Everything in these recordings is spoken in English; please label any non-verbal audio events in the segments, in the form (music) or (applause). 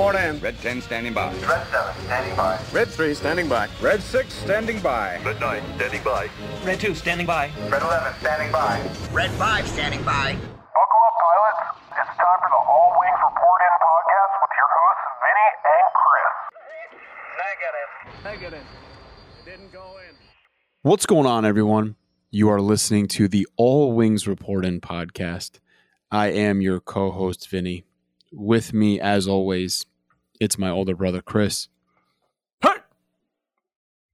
report in. Red 10 standing by. Red 7, standing by. Red 3 standing by. Red 6 standing by. Red 9, standing by. Red 2 standing by. Red 11, standing by. Red 5 standing by. Buckle up, pilots. It's time for the All Wings Report In podcast with your hosts, Vinny and Chris. Negative. Negative. Didn't go in. What's going on, everyone? You are listening to the All Wings Report In podcast. I am your co host, Vinny. With me, as always, it's my older brother, Chris. Hey!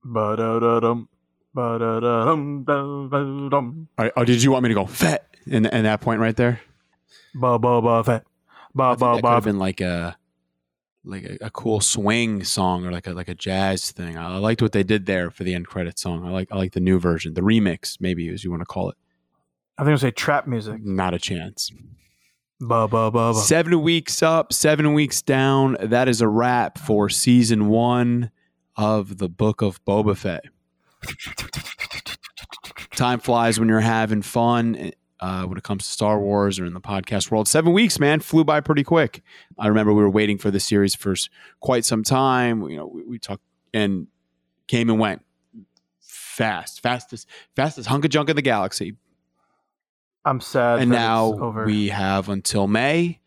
Ba-da-da-dum. Ba-da-da-dum, da-da-dum. All right, oh, did you want me to go fat in, in that point right there? Ba-ba-ba-fat. I think that could have Ba-ba-ba-fat. been like a like a, a cool swing song or like a like a jazz thing. I liked what they did there for the end credit song. I like I like the new version, the remix, maybe as you want to call it. I think it was a trap music. Not a chance. Ba-ba-ba-ba. Seven weeks up, seven weeks down. That is a wrap for season one of the Book of Boba Fett. Time flies when you're having fun. Uh, when it comes to Star Wars or in the podcast world, seven weeks, man, flew by pretty quick. I remember we were waiting for the series for quite some time. You know, we, we talked and came and went fast, fastest, fastest hunk of junk in the galaxy I'm sad. and that now it's over. we have until May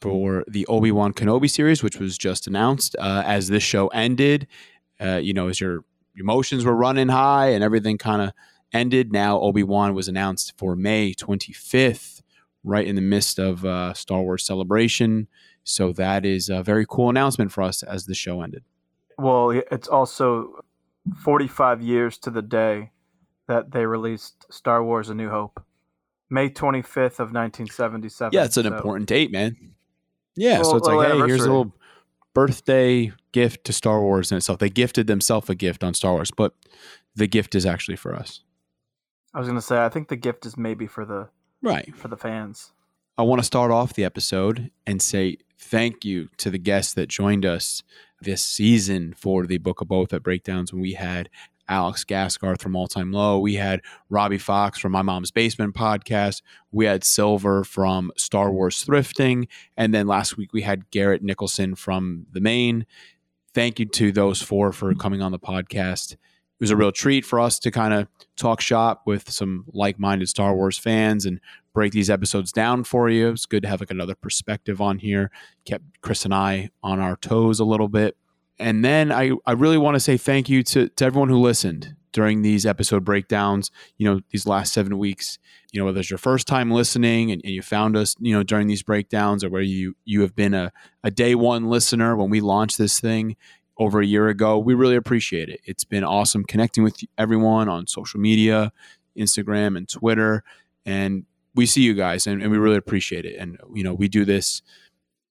for the Obi Wan Kenobi series, which was just announced. Uh, as this show ended, uh, you know, as your emotions were running high and everything kind of ended, now Obi Wan was announced for May 25th, right in the midst of uh, Star Wars celebration. So that is a very cool announcement for us as the show ended. Well, it's also 45 years to the day that they released Star Wars: A New Hope, May 25th of 1977. Yeah, it's an So- important date, man. Yeah, so Well, it's like, hey, here's a little birthday gift to Star Wars in itself. They gifted themselves a gift on Star Wars, but the gift is actually for us. I was gonna say, I think the gift is maybe for the Right. for the fans. I want to start off the episode and say thank you to the guests that joined us this season for the Book of Boba Fett breakdowns when we had Alex Gaskarth from All Time Low. We had Robbie Fox from My Mom's Basement podcast. We had Silver from Star Wars Thrifting. And then last week we had Garrett Nickelsen from The Maine. Thank you to those four for coming on the podcast. It was a real treat for us to kind of talk shop with some like minded Star Wars fans and break these episodes down for you. It's good to have like another perspective on here. Kept Chris and I on our toes a little bit. And then I, I really want to say thank you to, to everyone who listened during these episode breakdowns, you know, these last seven weeks. You know, whether it's your first time listening and, and you found us, you know, during these breakdowns or where you you have been a, a day one listener when we launched this thing over a year ago, we really appreciate it. It's been awesome connecting with everyone on social media, Instagram and Twitter. And we see you guys and, and we really appreciate it. And, you know, we do this,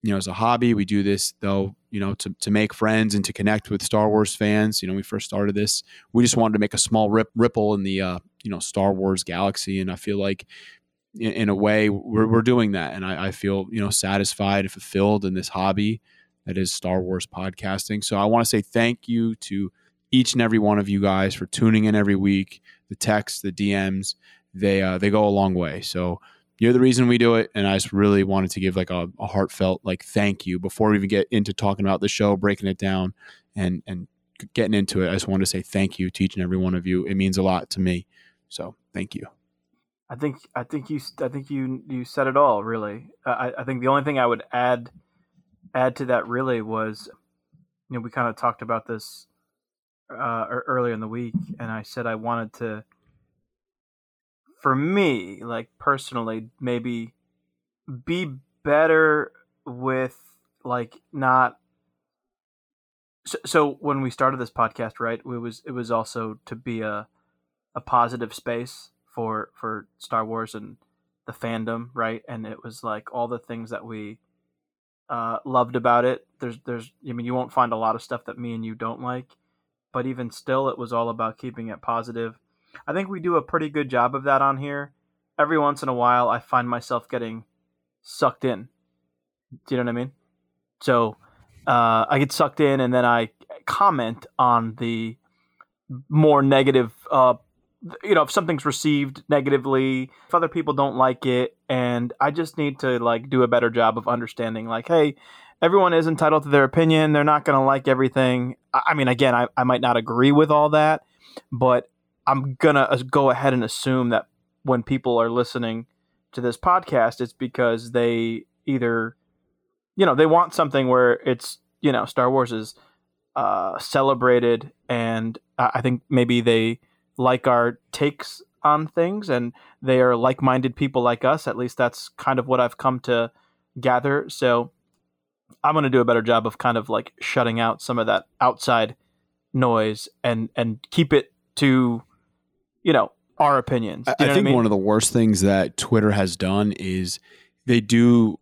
you know, as a hobby. We do this though, you know, to, to make friends and to connect with Star Wars fans. You know, we first started this. We just wanted to make a small rip, ripple in the, uh, you know, Star Wars galaxy. And I feel like in, in a way we're, we're doing that. And I, I feel, you know, satisfied and fulfilled in this hobby that is Star Wars podcasting. So I want to say thank you to each and every one of you guys for tuning in every week. The texts, the DMs, they uh, they go a long way. So you're the reason we do it, and I just really wanted to give like a, a heartfelt like thank you before we even get into talking about the show, breaking it down, and and getting into it. I just wanted to say thank you to each and every one of you. It means a lot to me. So thank you. I think I think you I think you you said it all really. I, I think the only thing I would add add to that really was, you know, we kind of talked about this uh, earlier in the week, and I said I wanted to, for me, like personally, maybe be better with like not. So, so when we started this podcast, right, it was it was also to be a a positive space for for Star Wars and the fandom, right? And it was like all the things that we uh, loved about it. There's there's I mean you won't find a lot of stuff that me and you don't like, but even still, it was all about keeping it positive. I think we do a pretty good job of that on here. Every once in a while, I find myself getting sucked in. Do you know what I mean? So uh, I get sucked in, and then I comment on the more negative uh, you know if something's received negatively if other people don't like it and i just need to like do a better job of understanding like hey everyone is entitled to their opinion they're not going to like everything i I mean again I, I might not agree with all that but i'm to go ahead and assume that when people are listening to this podcast it's because they either you know they want something where it's you know star wars is uh, celebrated and I think maybe they like our takes on things and they are like-minded people like us. At least that's kind of what i've come to gather. So i'm to do a better job of kind of like shutting out some of that outside noise and and keep it to you know our opinions. I, you know I think mean? one of the worst things that Twitter has done is they do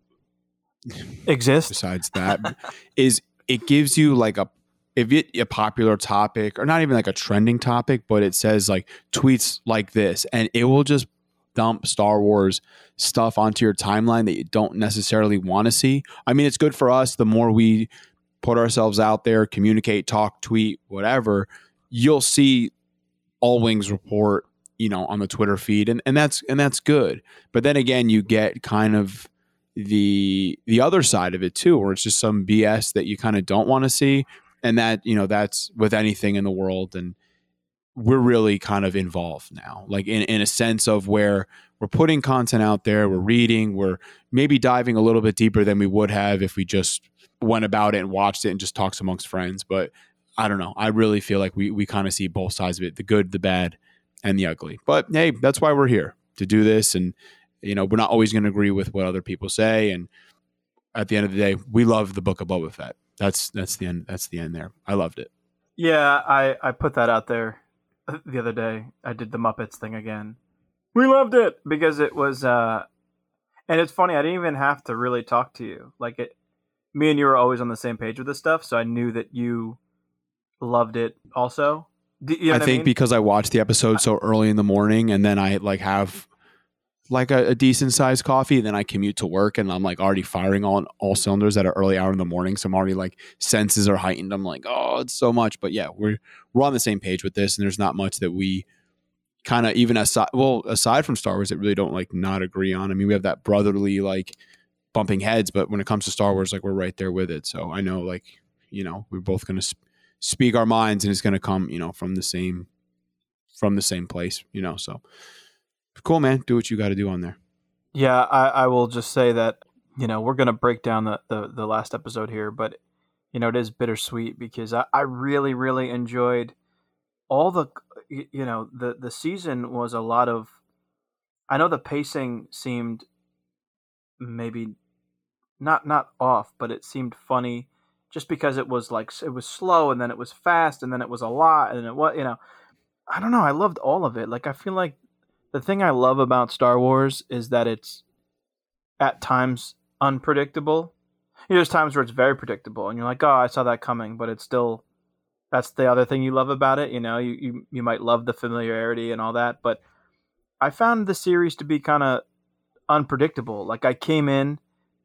exist? Besides that is it gives you like a if it a popular topic or not even like a trending topic but it says like tweets like this and it will just dump star wars stuff onto your timeline that you don't necessarily want to see. I mean it's good for us the more we put ourselves out there communicate talk tweet whatever you'll see all wings report you know on the twitter feed and, and that's and that's good. But then again you get kind of the the other side of it too where it's just some bs that you kind of don't want to see and that you know that's with anything in the world and we're really kind of involved now. Like in, in a sense of where we're putting content out there we're reading we're maybe diving a little bit deeper than we would have if we just went about it and watched it and just talks amongst friends but i don't know i really feel like we, we kind of see both sides of it the good the bad and the ugly but hey that's why we're here to do this and you know we're not always going to agree with what other people say and at the end of the day we love the book of boba fett that's that's the end that's the end there i loved it Yeah, I I put that out there the other day. I did the Muppets thing again. We loved it because it was uh and it's funny, I didn't even have to really talk to you. Like it me and you were always on the same page with this stuff, so I knew that you loved it also. D- you know I think mean? because I watched the episode so early in the morning, and then I like have like a, a decent sized coffee. and Then I commute to work, and I'm like already firing on all cylinders at an early hour in the morning. So I'm already like senses are heightened. I'm like, oh, it's so much. But yeah, we're we're on the same page with this, and there's not much that we kind of even aside well aside from Star Wars that really don't like not agree on. I mean, we have that brotherly like bumping heads, but when it comes to Star Wars, like we're right there with it. So I know like you know we're both going to sp- speak our minds, and it's going to come you know from the same from the same place. You know, so cool, man. Do what you got to do on there. Yeah, I, I will just say that you know we're gonna break down the, the the last episode here, but you know it is bittersweet because I, I really really enjoyed all the you know the the season was a lot of I know the pacing seemed maybe not not off, but it seemed funny just because it was like it was slow and then it was fast and then it was a lot and it was you know I don't know I loved all of it like I feel like the thing I love about Star Wars is that it's at times unpredictable. You know, there's times where it's very predictable, and you're like, "Oh, I saw that coming," but it's still that's the other thing you love about it. You know, you you, you might love the familiarity and all that, but I found the series to be kind of unpredictable. Like I came in,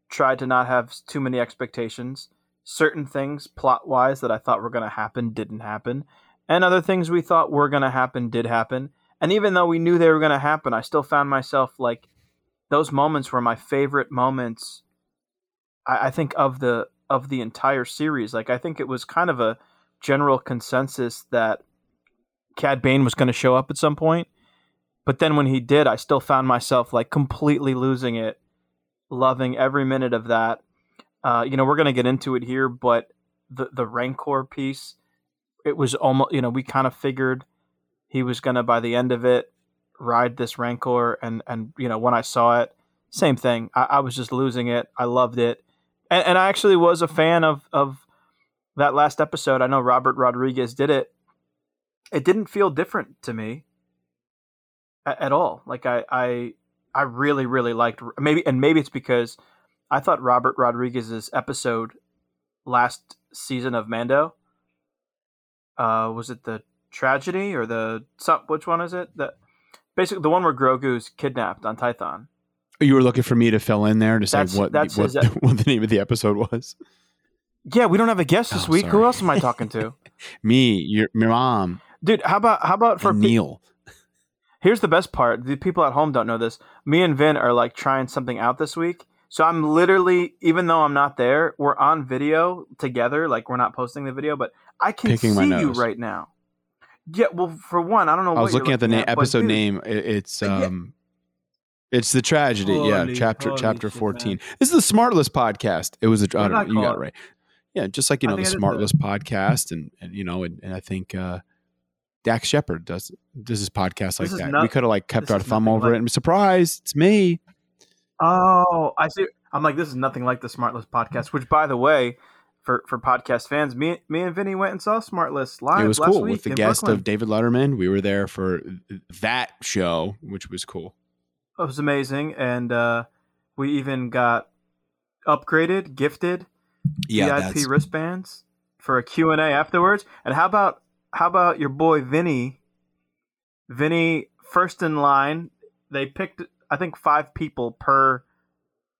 tried to not have too many expectations. Certain things plot wise that I thought were going to happen didn't happen, and other things we thought were going to happen did happen. And even though we knew they were going to happen, I still found myself like those moments were my favorite moments. I, I think of the of the entire series. Like I think it was kind of a general consensus that Cad Bane was going to show up at some point. But then when he did, I still found myself like completely losing it, loving every minute of that. Uh, you know, we're going to get into it here, but the the Rancor piece, it was almost you know we kind of figured he was going to by the end of it ride this Rancor, and and you know when I saw it, same thing. I, I was just losing it. I loved it, and, and I actually was a fan of of that last episode. I know Robert Rodriguez did it. It didn't feel different to me at, at all. Like I I I really really liked maybe and maybe it's because I thought Robert Rodriguez's episode last season of Mando uh was it the tragedy or the which one is it? The basically the one where Grogu's kidnapped on Tython. You were looking for me to fill in there to say what that's what, his- uh, (laughs) what the name of the episode was. Yeah, we don't have a guest this Oh, week. Who else am I talking to? (laughs) Me, your, your mom, Dude, how about how about for and pe- Neil. Here's the best part: the people at home don't know this. Me and Vin are like trying something out this week. So I'm literally, even though I'm not there, we're on video together. Like we're not posting the video, but I can Picking see you right now. Yeah, well, for one, I don't know. I what was you're looking at the na- but episode dude, name. I- It's Yeah. um, it's the tragedy. yeah, Holy- chapter holy chapter shit, man. fourteen. This is the Smartless podcast. It was a. I don't know. You got it? it right. Yeah, just like you know the think I Smartless podcast, and and you know, and, and I think uh, Dax Shepard does does his podcast like This that. not- we could have like kept our thumb over like- it and surprise, it's me. Oh, I see. I'm like, this is nothing like the Smartless podcast. Which, by the way, for for podcast fans, me me and Vinny went and saw Smartless live. it was last cool week with the guest Brooklyn. of David Letterman. We were there for that show, which was cool. It was amazing, and uh, we even got upgraded, gifted Yeah, VIP that's wristbands for a Q and A afterwards. And how about how about your boy Vinny? Vinny first in line. They picked, I think, five people per.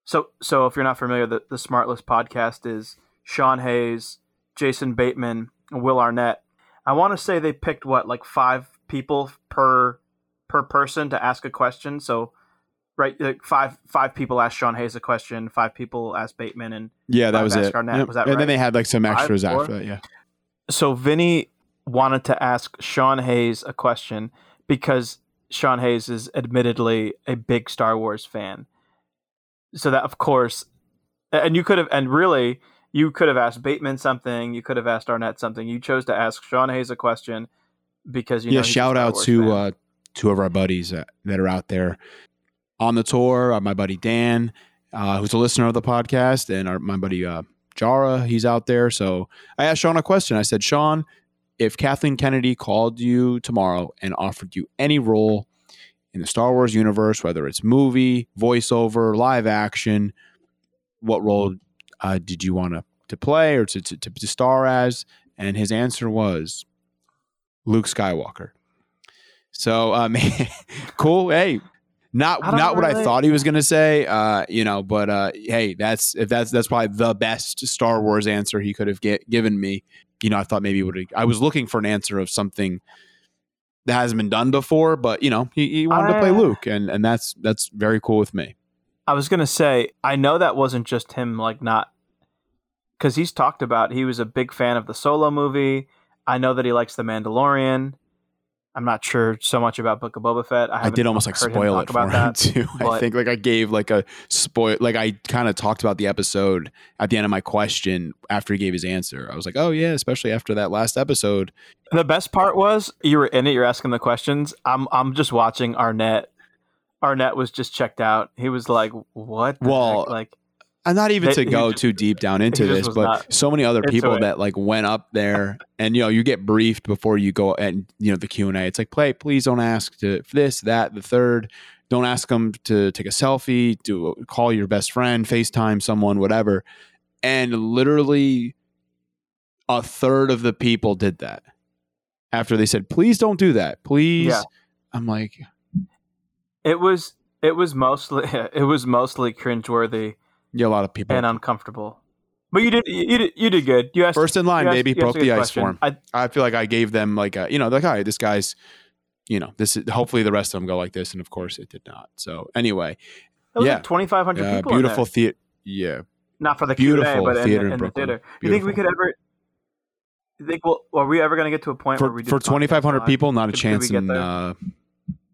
So, so if you're not familiar, the the Smartless podcast is Sean Hayes, Jason Bateman, and Will Arnett. I want to say they picked what like five people per per person to ask a question. So, right, like five five people asked Sean Hayes a question, five people asked Bateman, and yeah, that was it. Arnett, Yep. was that and right? then they had like some extras four? after that. Yeah, so Vinny wanted to ask Sean Hayes a question because Sean Hayes is admittedly a big Star Wars fan. So that of course and you could have and really you could have asked Bateman something, you could have asked Arnett something. You chose to ask Sean Hayes a question because you know yeah. Shout out Wars to fan. uh, two of our buddies that, that are out there on the tour. Uh, my buddy Dan, uh, who's a listener of the podcast, and our, my buddy uh, Jara, he's out there. So I asked Sean a question. I said, Sean, if Kathleen Kennedy called you tomorrow and offered you any role in the Star Wars universe, whether it's movie, voiceover, live action, what role uh, did you want to, to play or to, to, to, to star as? And his answer was Luke Skywalker. So, um, (laughs) cool. Hey, not not what I thought he was gonna say, uh, you know, but uh, hey, that's if that's that's probably the best Star Wars answer he could have get, given me. You know, I thought maybe would I was looking for an answer of something that hasn't been done before, but you know, he, he wanted to play Luke, and and that's that's very cool with me. I was gonna say, I know that wasn't just him, like not because he's talked about he was a big fan of the Solo movie. I know that he likes the Mandalorian. I'm not sure so much about Book of Boba Fett. I, I did almost like spoil it for him that. (laughs) too. I think like I gave like a spoil, like I kind of talked about the episode at the end of my question after he gave his answer. I was like, oh yeah, especially after that last episode. The best part was you were in it. You're asking the questions. I'm I'm just watching Arnett. Arnett was just checked out. He was like, "What?" the Well, heck?" like And not even to go too deep down (laughs) into this, but not so many other people that like went up there, and you know, you get briefed before you go and you know the Q and A. It's like, play, please don't ask to this, that, the third. Don't ask them to take a selfie, do call your best friend, FaceTime someone, whatever. And literally, a third of the people did that after they said, "Please don't do that, please." Yeah. I'm like, it was it was mostly (laughs) it was mostly cringeworthy yeah, a lot of people. and uncomfortable. But you did you did you did good. You asked First in line, baby, broke the ice question. for him. I, I feel like I gave them like a, you know, like, all right, this guy's, you know, this is hopefully the rest of them go like this. And of course it did not. So anyway, was Yeah. like 2,500 uh, people. beautiful theater. Yeah. Not for the beautiful Q&A, but in, theater the, in in the theater. You think we could ever? You think well, are we ever going to get to a point where For, we for 2,500 people, not a chance in uh,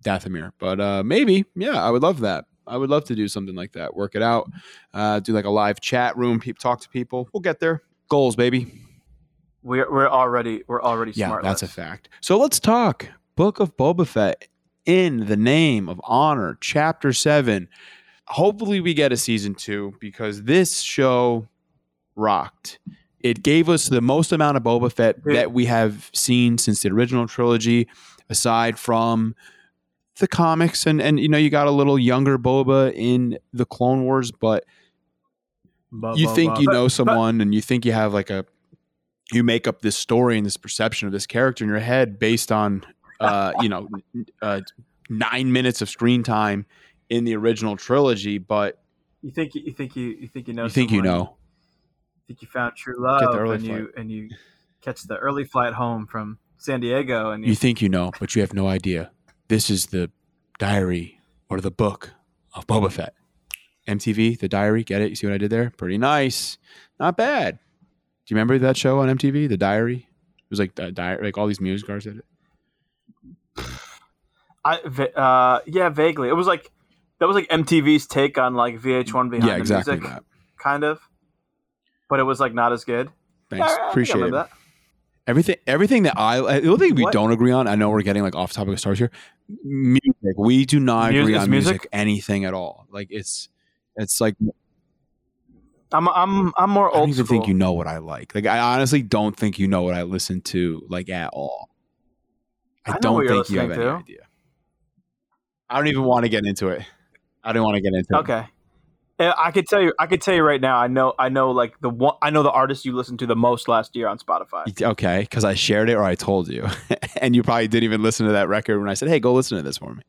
Dathomir. But uh, maybe. Yeah, I would love that. I would love to do something like that. Work it out. Uh, do like a live chat room. Pe- talk to people. We'll get there. Goals, baby. We're we're already we're already Yeah, smart. that's a fact. So let's talk Book of Boba Fett in the name of honor, chapter seven. Hopefully, we get a season two because this show rocked. It gave us the most amount of Boba Fett that we have seen since the original trilogy, aside from the comics. And, and you know, you got a little younger Boba in the Clone Wars, but you think you know someone and you think you have like a you make up this story and this perception of this character in your head based on uh you know uh, nine minutes of screen time in the original trilogy but You think you think you you think you know you think you someone, know. Think you found true love and you and you catch the early flight home from San Diego and you, you think you know but you have no idea this is the diary or the book of Boba Fett. MTV, the diary. Get it? You see what I did there? Pretty nice. Not bad. Do you remember that show on MTV, The Diary? It was like a diary, like all these music stars did it. (sighs) I uh yeah, vaguely. It was like that was like MTV's take on like VH1 behind yeah, the exactly music, that. kind of. But it was like not as good. Thanks. I I Appreciate it. that. Everything, everything that I, I- the only thing we What? don't agree on. I know we're getting like off topic of stars here. Music, we do not Music- agree on music? music? anything at all. Like it's, it's like I'm I'm I'm more I don't old even school. think you know what I like. Like I honestly don't think you know what I listen to like at all. I, I don't think you have any idea. I don't even want to get into it. I don't want to get into it. Okay. I could tell you. I could tell you right now. I know. I know. Like the one. I know the artist you listened to the most last year on Spotify. Okay, because I shared it or I told you, (laughs) and you probably didn't even listen to that record when I said, "Hey, go listen to this for me."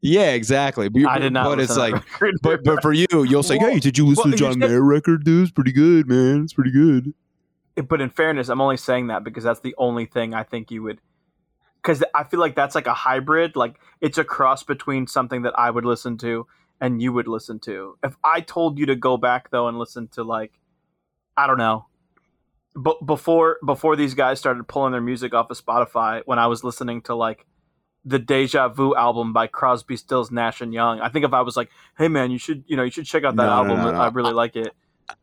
Yeah, exactly. But, I did not. But it's like, (laughs) record. but but for you, you'll say, Well, "Hey, did you listen well, to John Mayer record, dude? It's pretty good, man. It's pretty good." Eh, but in fairness, I'm only saying that because that's the only thing I think you would. Because I feel like that's like a hybrid. Like it's a cross between something that I would listen to and you would listen to. If I told you to go back though and listen to like, I don't know, but before before these guys started pulling their music off of Spotify, when I was listening to like the Deja Vu album by Crosby, Stills, Nash and Young, I think if I was like, hey man, you should you know you should check out that No, album. no, no. I really like it.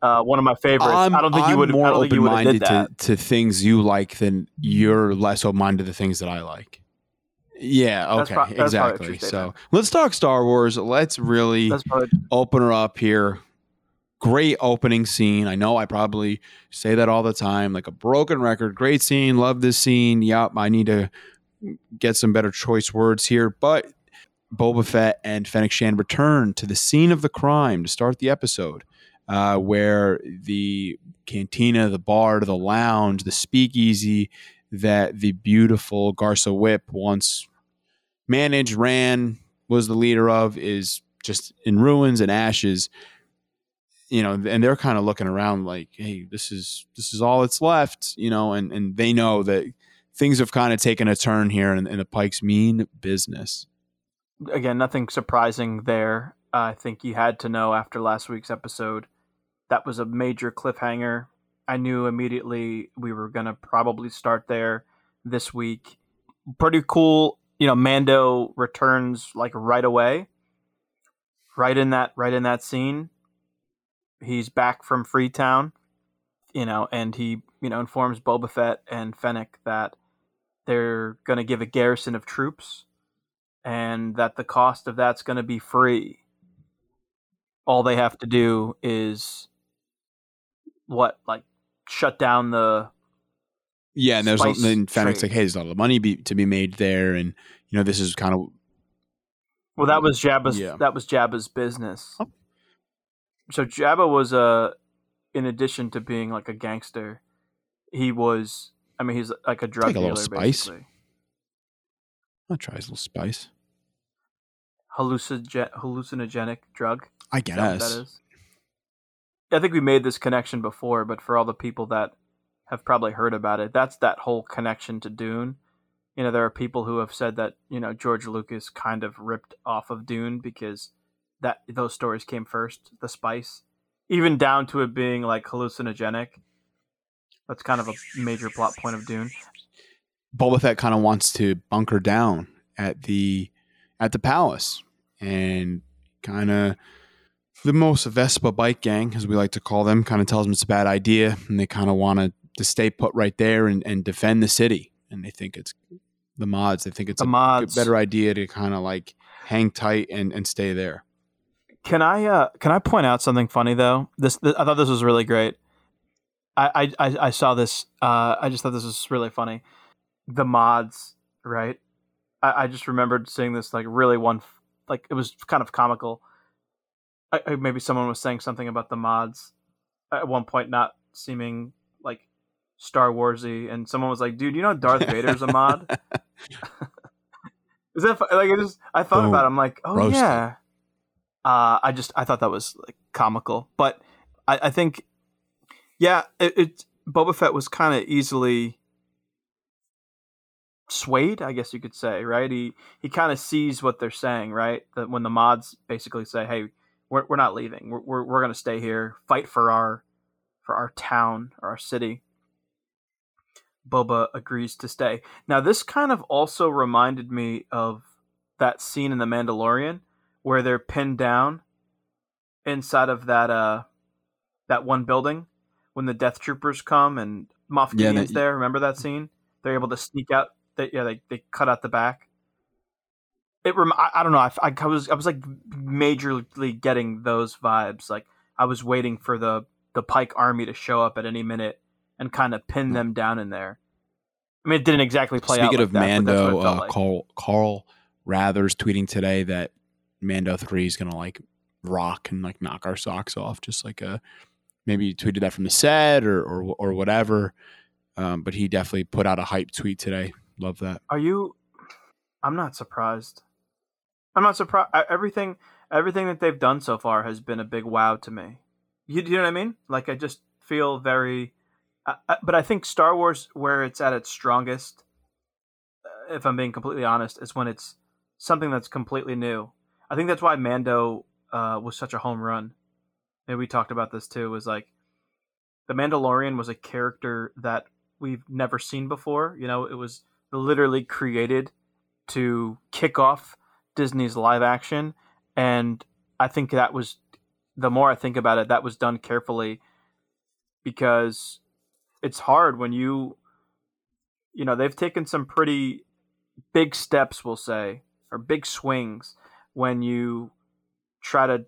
Uh, one of my favorites. I'm, I don't think you I'm would. more I don't think you would have did open-minded to, to things you like than you're less open-minded to the things that I like. Yeah, okay, prob- that's probably a exactly. So let's talk Star Wars. Let's really open her up here. Great opening scene. I know I probably say that all the time, like a broken record. Great scene. Love this scene. Yep, I need to get some better choice words here. But Boba Fett and Fennec Shand return to the scene of the crime to start the episode, uh, where the cantina, the bar, the lounge, the speakeasy that the beautiful Garsa Fwip once managed, ran, was the leader of, is just in ruins and ashes. You know, and they're kind of looking around like, "Hey, this is this is all that's left." You know, and and they know that things have kind of taken a turn here, and, the Pikes mean business. again nothing surprising there. Uh, I think you had to know after last week's episode that was a major cliffhanger. I knew immediately we were gonna probably start there this week. Pretty cool, you know. Mando returns like right away, right in that right in that scene. He's back from Freetown, you know, and he you know informs Boba Fett and Fennec that they're gonna give a garrison of troops and that the cost of that's to be free. All they have to do is what, like, shut down the. Yeah, and there's then trade. like, "Hey, there's a lot of money be, to be made there," and you know, this is kind of Well, that was Jabba's. Yeah. That was Jabba's business. Oh. So Jabba was a, in addition to being like a gangster, he was. I mean, he's like a drug a dealer, little spice. basically. I'll try his little spice. Hallucinogen- hallucinogenic drug. I guess. that is? I think we made this connection before, but for all the people that have probably heard about it, that's that whole connection to Dune. You know, there are people who have said that you know George Lucas kind of ripped off of Dune because that those stories came first, the spice, even down to it being like hallucinogenic. That's kind of a major plot point of Dune. Boba Fett kind of wants to bunker down at the at the palace and kind of the most Vespa bike gang, as we like to call them, kind of tells them it's a bad idea, and they kind of want to to stay put right there and, and defend the city. And they think it's the mods. They think it's The a mods. better idea to kind of like hang tight and, and stay there. Can I uh can I point out something funny though? This, th- I thought this was really great. I, I I I saw this. Uh, I just thought this was really funny. The mods, right? I, I just remembered seeing this like really one like it was kind of comical. I, I, maybe someone was saying something about the mods at one point not seeming like Star Warsy, and someone was like, "Dude, you know Darth Vader's a mod." (laughs) Is that like I just I thought Boom. about it. I'm like, oh Roasted. yeah. Uh, I just I thought that was like comical, but I, I think yeah, it, it Boba Fett was kind of easily swayed, I guess you could say, right? He he kind of sees what they're saying, right? That when the mods basically say, "Hey, we're we're not leaving. We're we're, we're going to stay here, fight for our for our town or our city." Boba agrees to stay. Now, this kind of also reminded me of that scene in The Mandalorian where they're pinned down inside of that uh that one building when the Death Troopers come and Moff Yeah, Gideon's that- there. Remember that scene? They're able to sneak out. They, yeah, they, they cut out the back. It rem- I, I don't know. I, I was I was like majorly getting those vibes. Like I was waiting for the the Pike army to show up at any minute and kind of pin them down in there. I mean, it didn't exactly play out. Speaking like of that, but that's what Mando, uh, like. Carl Carl Weathers tweeting today that Mando three is gonna like rock and like knock our socks off, just like a maybe tweeted that from the set or or, or whatever. Um, but he definitely put out a hype tweet today. Love that. Are you? I'm not surprised. I'm not surprised. Everything, everything that they've done so far has been a big wow to me. You, you know what I mean? Like I just feel very. I, but I think Star Wars, where it's at its strongest, uh, if I'm being completely honest, is when it's something that's completely new. I think that's why Mando uh, was such a home run. And we talked about this too. Was like the Mandalorian was a character that we've never seen before. You know, it was literally created to kick off Disney's live action, and I think that was the more I think about it, that was done carefully because it's hard when you you know they've taken some pretty big steps we'll say or big swings when you try to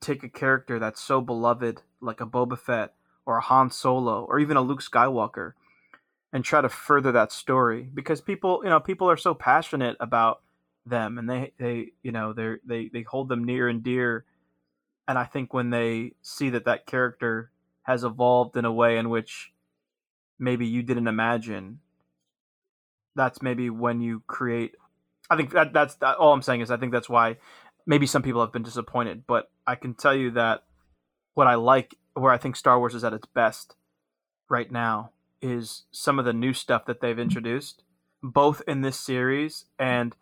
take a character that's so beloved like a Boba Fett or a Han Solo or even a Luke Skywalker and try to further that story because people you know people are so passionate about them and they they you know they they they hold them near and dear. And I think when they see that that character has evolved in a way in which maybe you didn't imagine that's maybe when you create I think that that's that, all I'm saying is I think that's why maybe some people have been disappointed but I can tell you that what I like where I think Star Wars is at its best right now is some of the new stuff that they've introduced, both in this series and,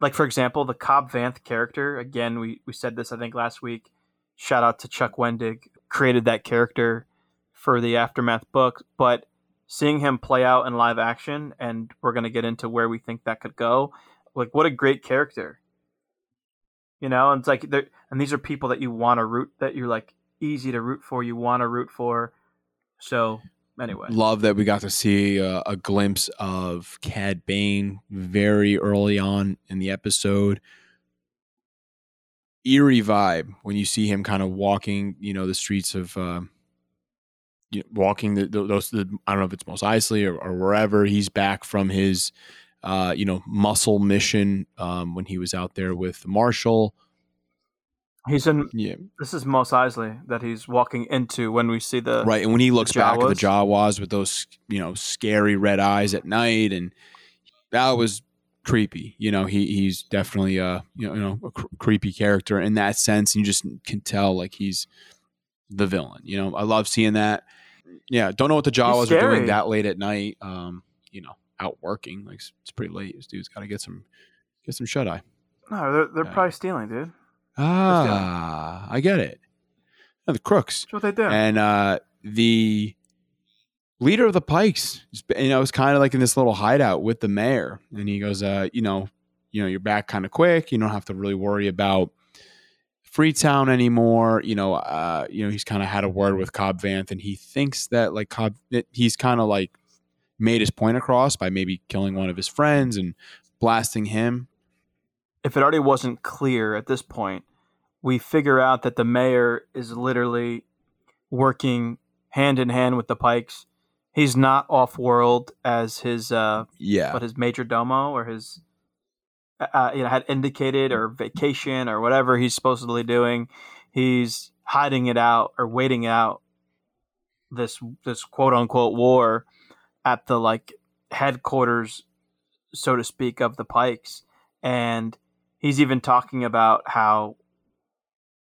like for example, the Cobb Vanth character. Again, we we said this I think last week. Shout out to Chuck Wendig, created that character for the aftermath book, but seeing him play out in live action, and we're gonna get into where we think that could go. Like, what a great character! You know, and it's like, they're- and these are people that you want to root, that you're like easy to root for, you want to root for. So anyway, Love that we got to see a, a glimpse of Cad Bane very early on in the episode. Eerie vibe when you see him kind of walking, you know, the streets of, uh, walking the, the, those. The, I don't know if it's Mos Eisley or, or wherever. He's back from his, uh, you know, muscle mission um, when he was out there with Marshall. He's in. Yeah, This is Mos Eisley that he's walking into when we see the right. And when he looks back at the Jawas? With those, you know, scary red eyes at night, and that was creepy. You know, he he's definitely a you know, you know a cr- creepy character in that sense. And you just can tell like he's the villain. You know, I love seeing that. Yeah, don't know what the Jawas are doing that late at night. Um, you know, out working like it's it's pretty late. This dude's got to get some get some shut eye. No, they're they're Yeah. probably stealing, dude. Ah, I get it. Yeah, the crooks That's what they do. and uh, the leader of the Pikes, you know, was kind of like in this little hideout with the mayor, and he goes, uh, you know, you know, you're back kind of quick. You don't have to really worry about Freetown anymore. You know, uh, you know, he's kind of had a word with Cobb Vanth, and he thinks that like Cobb, he's kind of like made his point across by maybe killing one of his friends and blasting him. if it already wasn't clear at this point, we figure out that the mayor is literally working hand in hand with the Pikes. He's not off world as his uh, Yeah, what his major domo or his uh, you know had indicated or vacation or whatever he's supposedly doing. He's hiding it out or waiting out this this quote unquote war at the like headquarters, so to speak, of the Pikes, and he's even talking about how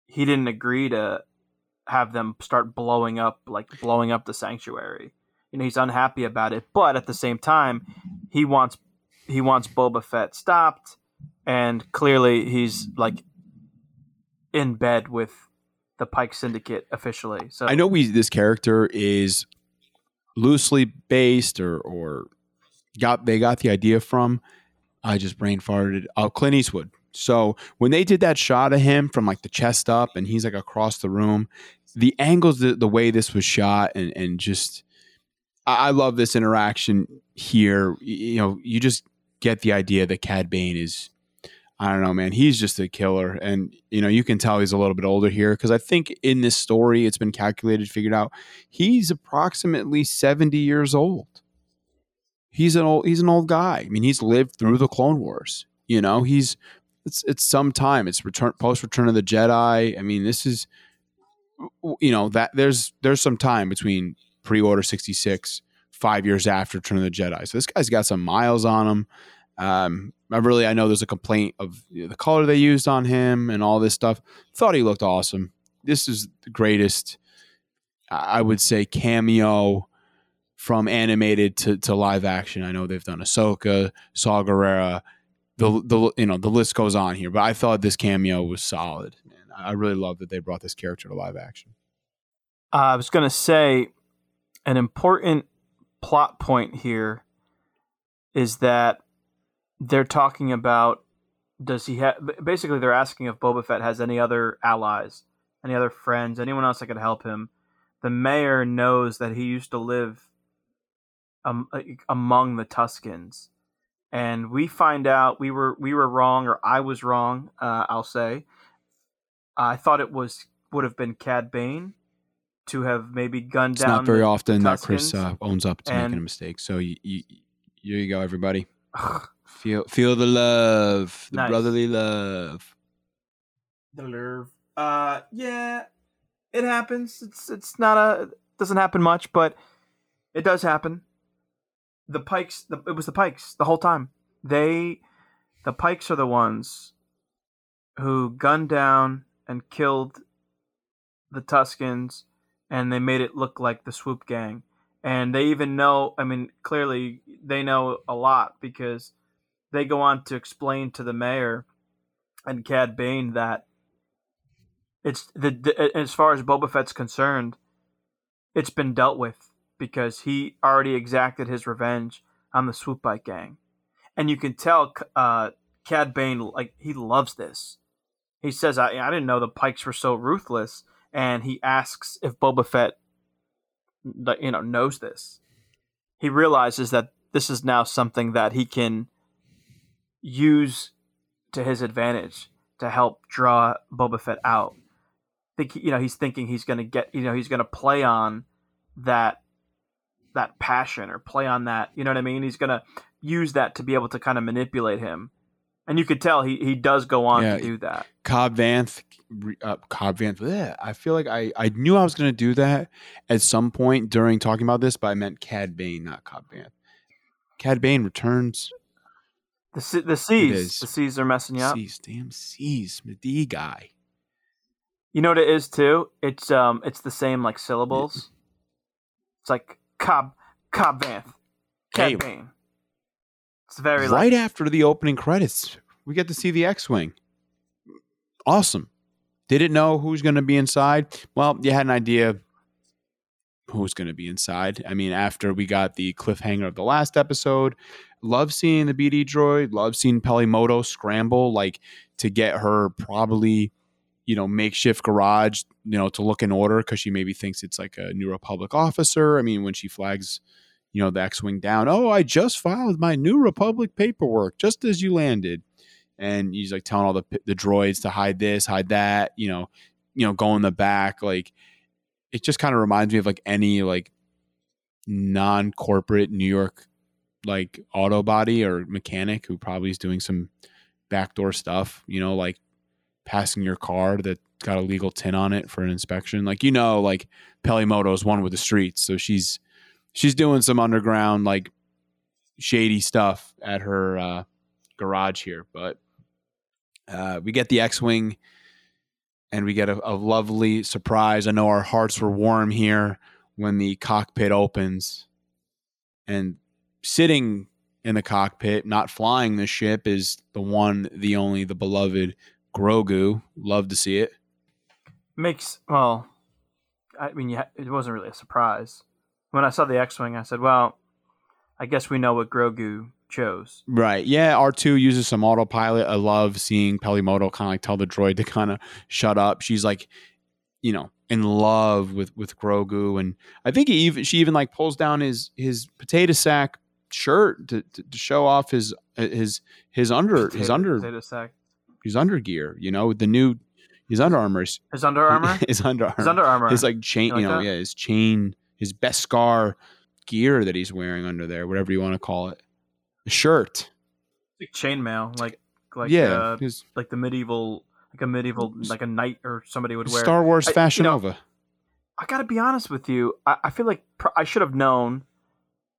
he didn't agree to have them start blowing up like blowing up the sanctuary you know he's unhappy about it, but at the same time, he wants he wants Boba Fett stopped, and clearly he's like in bed with the Pike Syndicate officially. So I know we this character is loosely based or or got they got the idea from. I just brain farted. Oh, Clint Eastwood. So when they did that shot of him from like the chest up and he's like across the room, the angles, the, the way this was shot, and and just I, I love this interaction here. You know, you just get the idea that Cad Bane is. I don't know, man. He's just a killer, and you know you can tell he's a little bit older here because I think in this story it's been calculated, figured out. He's approximately seventy years old. He's an old. He's an old guy. I mean, he's lived through the Clone Wars. You know, he's it's it's some time. It's return post Return of the Jedi. I mean, this is you know that there's there's some time between pre-order 66 five years after Return of the Jedi. So this guy's got some miles on him. Um, I really I know there's a complaint of you know, the color they used on him and all this stuff. Thought he looked awesome. This is the greatest, I would say, cameo from animated to, to live action. I know they've done Ahsoka, Saw Gerrera, the the you know the list goes on here, but I thought this cameo was solid. And I really love that they brought this character to live action. Uh, I was going to say an important plot point here is that they're talking about does he have basically they're asking if Boba Fett has any other allies, any other friends, anyone else that could help him. The mayor knows that he used to live um, among the Tuskens, and we find out we were we were wrong or I was wrong. Uh, I'll say I thought it was would have been Cad Bane to have maybe gunned It's down. not very the often that Chris uh, owns up to and- making a mistake. So you, you, here you go, everybody. Feel feel the love, the Nice. brotherly love. the nerve. Uh, yeah, it happens. It's it's not a doesn't happen much, but it does happen. The Pikes, the, it was the Pikes the whole time. They, the Pikes are the ones who gunned down and killed the Tuskens, and they made it look like the Swoop Gang. And they even know. I mean, clearly they know a lot because they go on to explain to the mayor and Cad Bane that it's the, the as far as Boba Fett's concerned, it's been dealt with because he already exacted his revenge on the Swoop Bike Gang, and you can tell uh, Cad Bane like he loves this. He says, "I I didn't know the Pikes were so ruthless," and he asks if Boba Fett, you know, knows this. He realizes that this is now something that he can use to his advantage to help draw Boba Fett out. Think you know he's thinking he's going to get you know he's going to play on that that passion or play on that you know what I mean. He's going to use that to be able to kind of manipulate him, and you could tell he he does go on Yeah. to do that. Cobb Vanth, uh, Cobb Vanth. bleh. I feel like I, I knew I was going to do that at some point during talking about this, but I meant Cad Bane, not Cobb Vanth. Cad Bane returns. The the C's the C's are messing you up. C's, damn C's, the D guy. You know what it is too? It's um it's the same like syllables. It's like Cobb Cobb Vanth. Cad Hey. Bane. It's very right after the opening credits, we get to see the X-wing. Awesome. Didn't know who's going to be inside. Well, you had an idea who's going to be inside. I mean, after we got the cliffhanger of the last episode, love seeing the BD droid. Love seeing Peli Motto scramble like to get her probably, you know, makeshift garage, you know, to look in order because she maybe thinks it's like a New Republic officer. I mean, when she flags you know, the X-wing down. Oh, I just filed my New Republic paperwork just as you landed, and he's like telling all the the droids to hide this, hide that. You know, you know, go in the back. Like, it just kind of reminds me of like any like non-corporate New York like auto body or mechanic who probably is doing some backdoor stuff. You know, like passing your car that got a legal tin on it for an inspection. Like you know, like Peli Motto is one with the streets, so she's she's doing some underground like shady stuff at her uh, garage here. But uh, we get the X-wing, and we get a, a lovely surprise. I know our hearts were warm here when the cockpit opens, and sitting in the cockpit, not flying the ship, is the one, the only, the beloved Grogu. Love to see it. Makes well, I mean, yeah, it wasn't really a surprise when I saw the X-wing. I said, "Well, I guess we know what Grogu chose." Right. Yeah. R2 uses some autopilot. I love seeing Peli Motto kind of like tell the droid to kind of shut up. She's like, you know, in love with with Grogu, and I think he even she even like pulls down his his potato sack shirt to, to, to show off his his his under his under potato sack. His under gear. You know, the new his Under Armour's His Under Armour. (laughs) his Under Armour His Under Armour. his like chain. You You, know, yeah, his chain, his Beskar gear that he's wearing under there, whatever you want to call it, the shirt. like chainmail, like like yeah, uh, his like the medieval, like a medieval, like a knight or somebody would wear. Star Wars I- you Fashion know, Nova. I got to be honest with you. I, I feel like pr- I should have known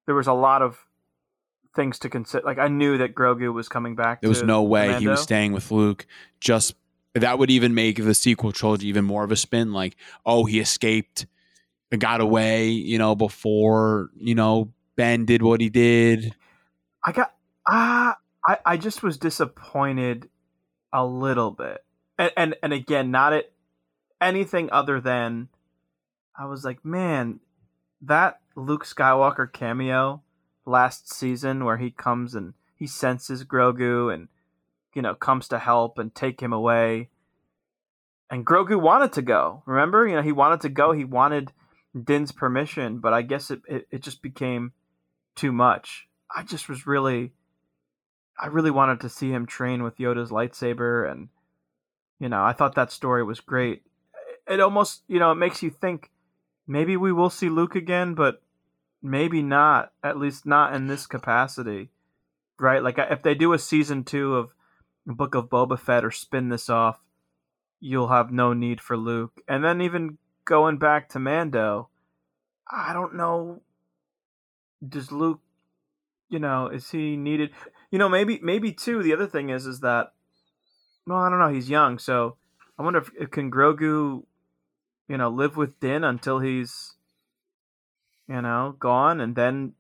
there was a lot of things to consider. Like I knew that Grogu was coming back. There was no way he was staying with Luke. Just that would even make the sequel trilogy even more of a spin. Like, oh, he escaped and got away, you know, before you know Ben did what he did. I got ah. I I just was disappointed a little bit, and and and again, not at anything other than I was like, man, that Luke Skywalker cameo last season where he comes and he senses Grogu and you know comes to help and take him away. And Grogu wanted to go. Remember, you know, he wanted to go. He wanted Din's permission, but I guess it, it, it just became too much. I just was really I really wanted to see him train with Yoda's lightsaber and you know, I thought that story was great. It almost, you know, it makes you think maybe we will see Luke again, but maybe not, at least not in this capacity. Right? Like if they do a season 2 of Book of Boba Fett or spin this off, you'll have no need for Luke. And then even going back to Mando, I don't know does Luke you know, is he needed? You know, maybe maybe too. The other thing is, is that, well, I don't know. He's young, so I wonder if, if can Grogu, you know, live with Din until he's, you know, gone, and then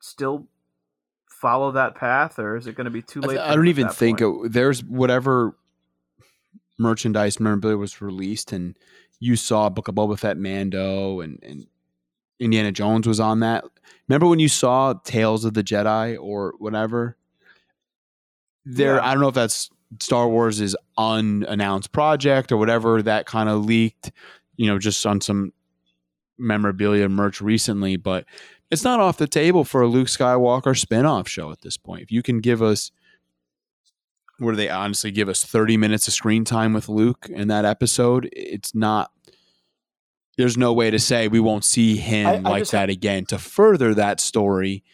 still follow that path, or is it going to be too late? for I don't even think it, there's whatever merchandise memorabilia was released, and you saw Book of Boba Fett, Mando, and and Indiana Jones was on that. Remember when you saw Tales of the Jedi or whatever? There, Yeah. I don't know if that's Star Wars' unannounced project or whatever that kind of leaked, you know, just on some memorabilia merch recently, but it's not off the table for a Luke Skywalker spin-off show at this point. If you can give us what do they honestly give us 30 minutes of screen time with Luke in that episode, it's not there's no way to say we won't see him I- I like just- that again to further that story.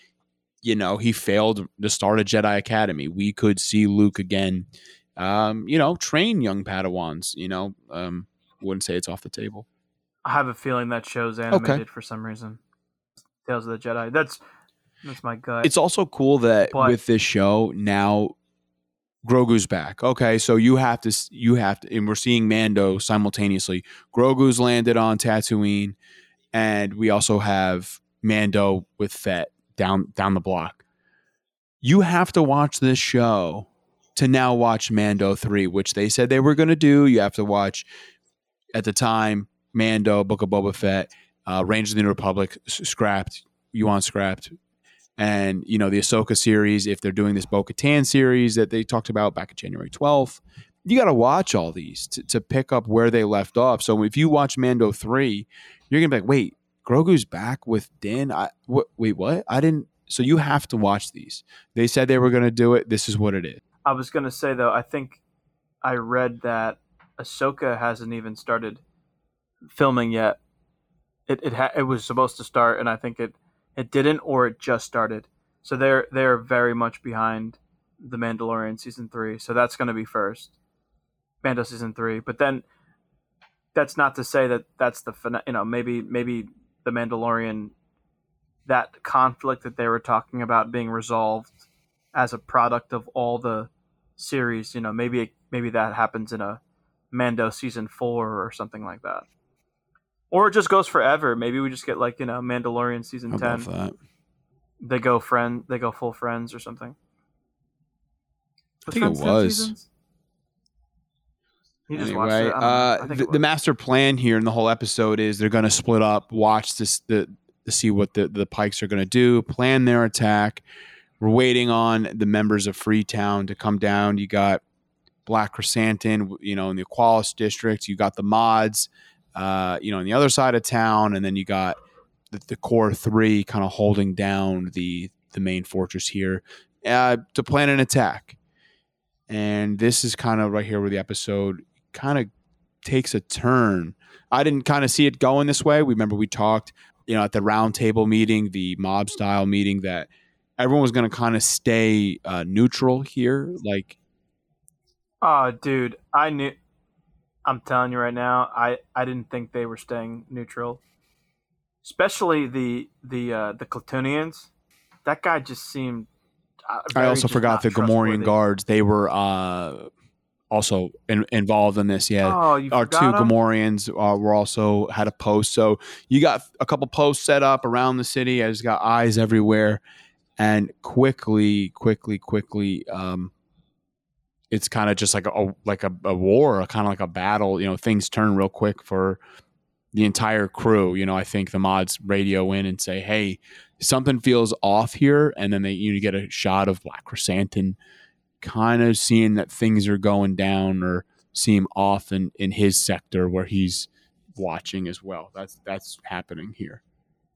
You know, he failed to start a Jedi Academy. We could see Luke again, um, you know, train young Padawans. You know, um, wouldn't say it's off the table. I have a feeling that show's animated for some reason. Tales of the Jedi. That's that's my gut. It's also cool that But- with this show now, Grogu's back. Okay, so you have to, you have to, and we're seeing Mando simultaneously. Grogu's landed on Tatooine, and we also have Mando with Fett down down the block. You have to watch this show to now watch Mando three, which they said they were going to do. You have to watch at the time Mando, Book of Boba Fett, uh, of the New Republic, scrapped. You want scrapped? and you know the Ahsoka series. If they're doing this Bo-Katan series that they talked about back in January 12th, you got to watch all these to, to pick up where they left off. So if you watch Mando three, you're gonna be like, wait, Grogu's back with Din. I? Wait, what? I didn't. So you have to watch these. They said they were gonna do it. This is what it is. I was gonna say though, I think I read that Ahsoka hasn't even started filming yet. It it ha- it was supposed to start, and I think it it didn't, or it just started. So they're they're very much behind the Mandalorian season three. So that's gonna be first, Mando season three. But then that's not to say that that's the fina- you know maybe maybe the Mandalorian that conflict that they were talking about being resolved as a product of all the series. You know, maybe maybe that happens in a Mando season four or something like that, or it just goes forever. Maybe we just get like you know Mandalorian season I ten. that. they go friend, they go full friends or something. I think it Friends 10 was. seasons? You just watched anyway, it? I don't know. uh, the, the master plan here in the whole episode is they're going to split up, watch this the to see what the the Pikes are going to do, plan their attack. We're waiting on the members of Freetown to come down. You got Black Chrysanthemum, you know, in the Aqualish district. You got the mods, uh, you know, on the other side of town, and then you got the, the core three kind of holding down the the main fortress here uh, to plan an attack. And this is kind of right here where the episode kind of takes a turn. I didn't kind of see it going this way. We remember we talked, you know, at the roundtable meeting, the mob style meeting, that everyone was going to kind of stay uh, neutral here. Like, Oh, dude, I knew. I'm telling you right now, I I didn't think they were staying neutral. Especially the the uh, the Klatooinians. That guy just seemed. Uh, I also forgot the Gamorrean guards. They were uh, also in, involved in this. Yeah. Oh, our two forgot? Gamorreans uh, were also had a post. So you got a couple posts set up around the city. I just got eyes everywhere, and quickly, quickly, quickly, um, it's kind of just like a like a, a war, kind of like a battle. You know, things turn real quick for the entire crew. You know, I think the mods radio in and say, "Hey, something feels off here," and then they you get a shot of Black Chrysanthemum kind of seeing that things are going down or seem off in, in his sector where he's watching as well. That's that's happening here.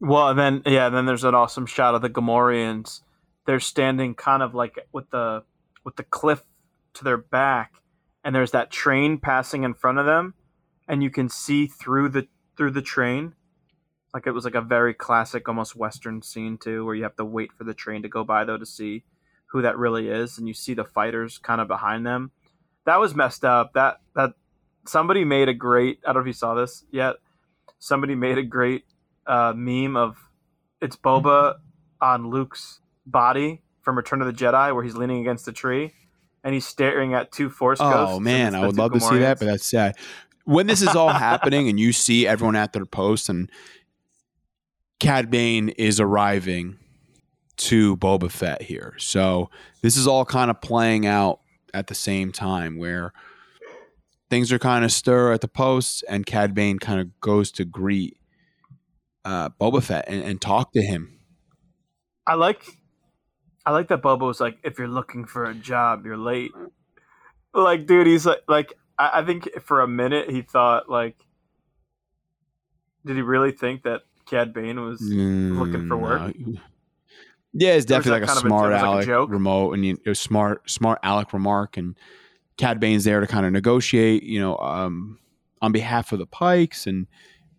Well, and then yeah, then there's an awesome shot of the Gamorreans. They're standing kind of like with the with the cliff to their back, and there's that train passing in front of them, and you can see through the through the train. Like it was like a very classic, almost western scene too, where you have to wait for the train to go by though to see who that really is, and you see the fighters kind of behind them. That was messed up. That that somebody made a great. I don't know if you saw this yet. Somebody made a great uh, meme of it's Boba on Luke's body from Return of the Jedi, where he's leaning against the tree and he's staring at two Force ghosts. Oh man, I would love to see that, but that's sad. When this is all happening and you see everyone at their post and Cad Bane is arriving to Boba Fett here. So this is all kind of playing out at the same time where things are kind of stir at the posts and Cad Bane kind of goes to greet uh, Boba Fett and, and talk to him. I like, I like that Boba was like, if you're looking for a job, you're late. Like, dude, he's like, like I, I think for a minute he thought like, did he really think that Cad Bane was looking for Mm, work? no. Yeah, it's definitely like a kind of a- smart like a Alec joke? remote, and you, it was smart, smart Alec remark, and Cad Bane's there to kind of negotiate, you know, um, on behalf of the Pikes. And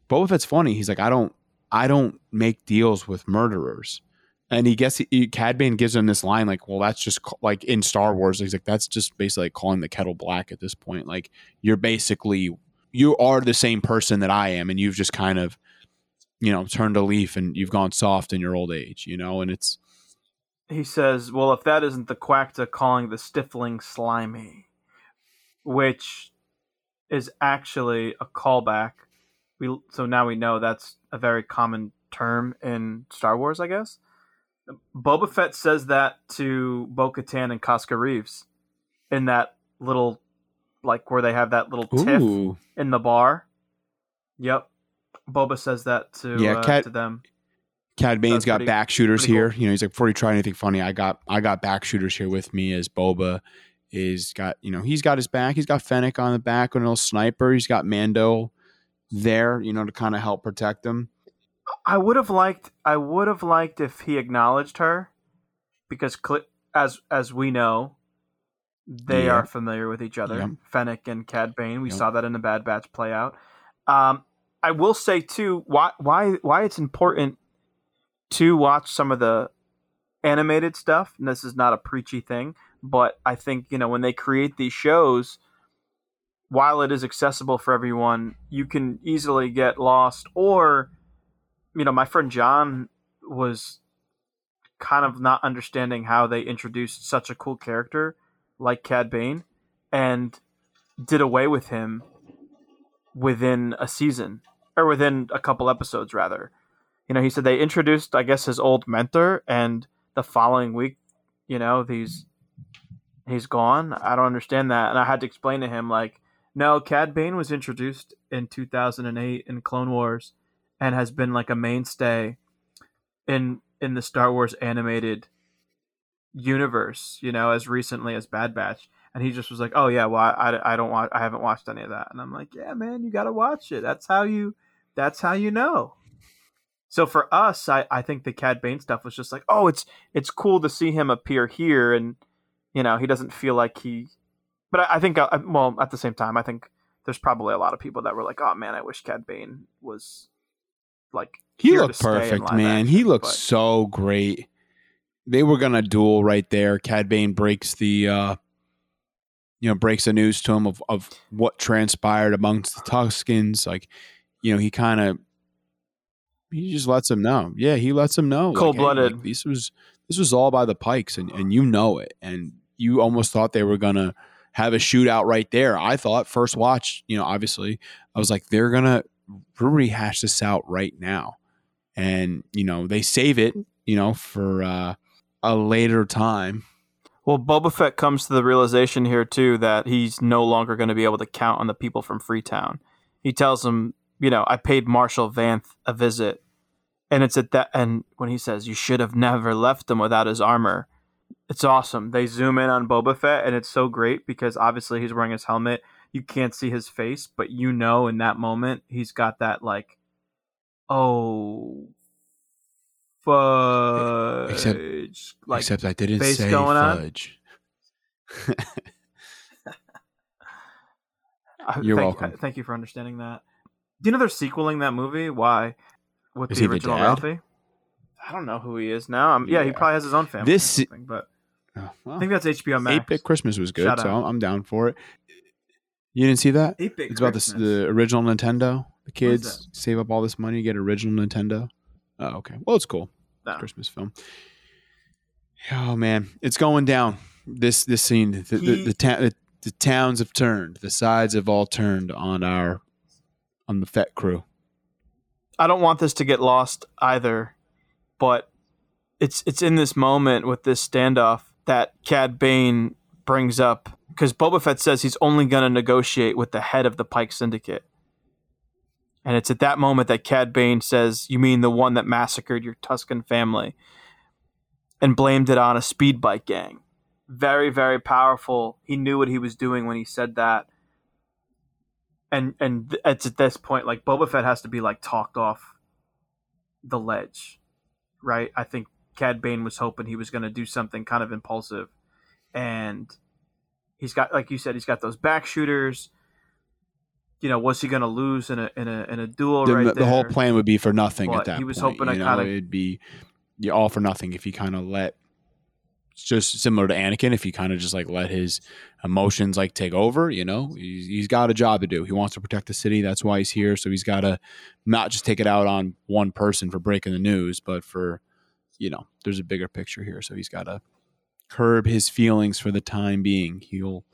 Boba Fett's funny. He's like, I don't, I don't make deals with murderers. And he gets he, Cad Bane gives him this line like, well, that's just like in Star Wars. He's like, that's just basically like calling the kettle black at this point. Like you're basically you are the same person that I am, and you've just kind of you know turned a leaf and you've gone soft in your old age. You know, and it's he says, "Well, if that isn't the Quacta calling the stifling slimy, which is actually a callback, we so now we know that's a very common term in Star Wars, I guess." Boba Fett says that to Bo-Katan and Koska Reeves in that little, like where they have that little tiff ooh, in the bar. Yep, Boba says that to Yeah, uh, Cat- to them. Cad Bane's got pretty- back shooters here. cool. You know, he's like, before you try anything funny, I got I got back shooters here with me as Boba is got, you know, he's got his back. He's got Fennec on the back with a little sniper. He's got Mando there, you know, to kind of help protect him. I would have liked. I would have liked if he acknowledged her, because Cl- as as we know, they Yeah. are familiar with each other. Yep. Fennec and Cad Bane. We Yep. saw that in the Bad Batch play out. Um, I will say too why why why it's important to watch some of the animated stuff. And this is not a preachy thing, but I think you know when they create these shows. While it is accessible for everyone, you can easily get lost or you know, my friend John was kind of not understanding how they introduced such a cool character like Cad Bane and did away with him within a season or within a couple episodes rather. you know, he said they introduced, I guess, his old mentor, and the following week, you know, he's he's gone. I don't understand that, and I had to explain to him like, no, Cad Bane was introduced in 2008 in Clone Wars, and has been like a mainstay in in the Star Wars animated universe, you know, as recently as Bad Batch. And he just was like, "Oh yeah, well I, I don't watch, I haven't watched any of that." And I'm like, "Yeah, man, you got to watch it. That's how you, that's how you know." So for us, I, I think the Cad Bane stuff was just like, oh, it's it's cool to see him appear here, and you know he doesn't feel like he. But I, think, uh, well, at the same time, I think there's probably a lot of people that were like, oh man, I wish Cad Bane was like He looked perfect, man. he looked but- so great. They were gonna duel right there. Cad Bane breaks the uh you know, breaks the news to him of, of what transpired amongst the Tuscans. Like, you know, he kind of he just lets him know. Yeah, he lets him know. like, hey, like, this was this was all by the Pikes, and and you know it, and you almost thought they were gonna have a shootout right there. I thought first watch, you know, obviously, I was like, they're gonna rehash this out right now, and you know, they save it, you know, for uh, a later time. Well, Boba Fett comes to the realization here too that he's no longer going to be able to count on the people from Freetown. He tells them, you know, I paid Marshal Vanth a visit, and it's at that. And when he says, "You should have never left him without his armor," it's awesome. They zoom in on Boba Fett, and it's so great because obviously he's wearing his helmet. You can't see his face, but you know in that moment he's got that like, oh, fudge, Except- like Except I didn't face say fudge. (laughs) You're thank, welcome. I- Thank you for understanding that. Do you know they're sequeling that movie? Why? With Is the he the original? Ralphie? I don't know who he is now. Um, yeah. he probably has his own family. This- but Oh, I think that's HBO Max. Eight Bit Christmas was good, Shout so out. I'm, I'm down for it. You didn't see that? 8-Bit It's about the, the original Nintendo. The kids save up all this money to get original Nintendo. Oh, okay. Well, it's cool. No. Christmas film. Oh man, it's going down. This this scene, the the, He- the, ta- the, the towns have turned. The sides have all turned on our on the Fett crew. I don't want this to get lost either, but it's it's in this moment with this standoff that Cad Bane brings up because Boba Fett says he's only going to negotiate with the head of the Pike Syndicate, and it's at that moment that Cad Bane says, "You mean the one that massacred your Tuscan family?" and blamed it on a speed bike gang. Very very powerful. He knew what he was doing when he said that and and it's at this point like Boba Fett has to be like talked off the ledge, right? I think Cad Bane was hoping he was going to do something kind of impulsive, and he's got like you said, he's got those back shooters. You know, was he going to lose in a in a in a duel The, right the there? whole plan would be for nothing But at that he was point. hoping you know, kinda- it'd be yeah, all for nothing if he kind of let. It's just similar to Anakin. If he kind of just like let his emotions like take over, you know, he's, he's got a job to do. He wants to protect the city. That's why he's here. So he's got to not just take it out on one person for breaking the news, but for, you know, there's a bigger picture here. So he's got to curb his feelings for the time being. He'll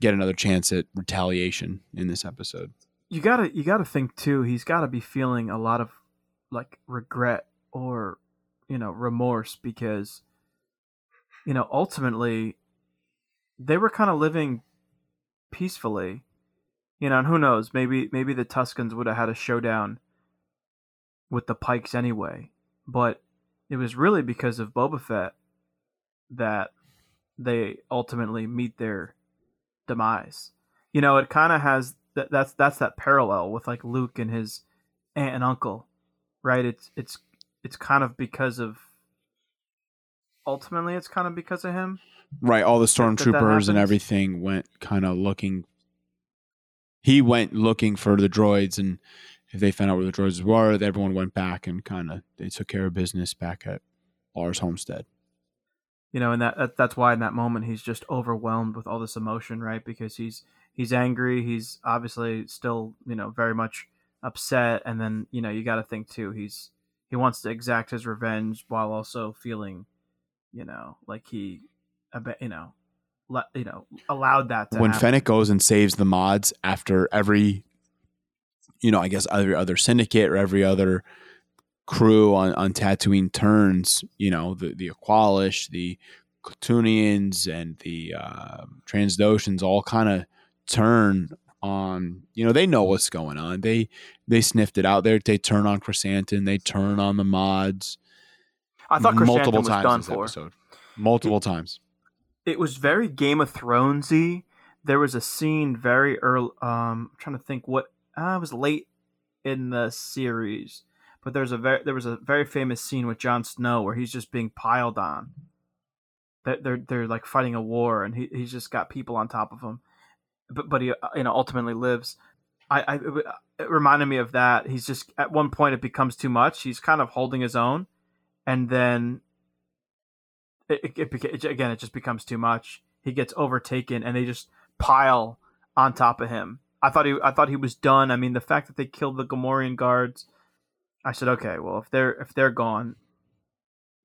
get another chance at retaliation in this episode. you gotta you gotta think too he's gotta be feeling a lot of like regret or you know remorse because you know ultimately they were kind of living peacefully you know and who knows maybe maybe the tuscans would have had a showdown with the pikes anyway but it was really because of boba fett that they ultimately meet their demise you know it kind of has that that's that's that parallel with like Luke and his aunt and uncle, right? It's it's it's kind of because of ultimately it's kind of because of him. Right, all the stormtroopers and everything went kind of looking. He went looking for the droids, and if they found out where the droids were, everyone went back and kind of they took care of business back at Lars Homestead. You know, and that, that that's why in that moment he's just overwhelmed with all this emotion, right? Because he's he's angry, he's obviously still, you know, very much upset and then, you know, you got to think too he's he wants to exact his revenge while also feeling, you know, like he you know, let, you know, allowed that to when happen. Fennec goes and saves the mods after every, you know, I guess every other syndicate or every other crew on, on Tatooine turns, you know, the, the Aqualish, the Klatooinians, and the uh, Trandoshans all kind of turn on, you know, they know what's going on. They they sniffed it out there. They turn on Chrysanthemum. They turn on the mods. I thought multiple was times done this for. episode. Multiple times. It was very Game of Thronesy. There was a scene very early. Um, I'm trying to think what. Uh, it was late in the series, but there's a very there was a very famous scene with Jon Snow where he's just being piled on. They're they're, they're like fighting a war, and he, he's just got people on top of him, but but he uh, you know ultimately lives. I, I it reminded me of that. He's just at one point it becomes too much. He's kind of holding his own, and then it, it, it, again it just becomes too much. He gets overtaken, and they just pile on top of him. I thought he I thought he was done. I mean, the fact that they killed the Gamorrean guards, I said, okay, well if they're if they're gone,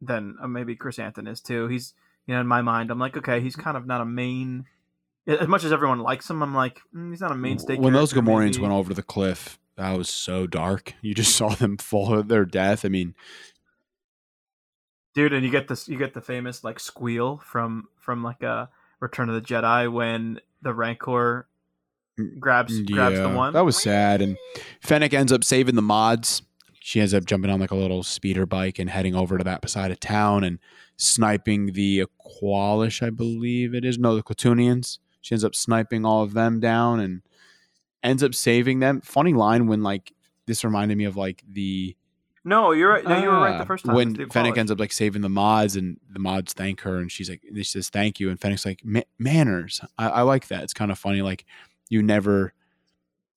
then uh, maybe Chrysanthemum is too. He's you know in my mind, I'm like, okay, he's kind of not a main. As much as everyone likes him, I'm like, mm, he's not a mainstay. when those Gamorreans maybe. went over the cliff, that was so dark. You just (laughs) saw them fall to their death. I mean, dude and you get this you get the famous like squeal from from like a return of the jedi when the rancor grabs grabs the one that was sad. And Fennec ends up saving the mods. She ends up jumping on like a little speeder bike and heading over to that side of town and sniping the Aqualish, I believe it is. No, the Klatooinians. She ends up sniping all of them down and ends up saving them. Funny line when like this reminded me of like the no you're right no you were right the Ah, first time when Fennec ends up like saving the mods and the mods thank her and she's like she says thank you and Fennec's like manners I, I like that it's kind of funny like you never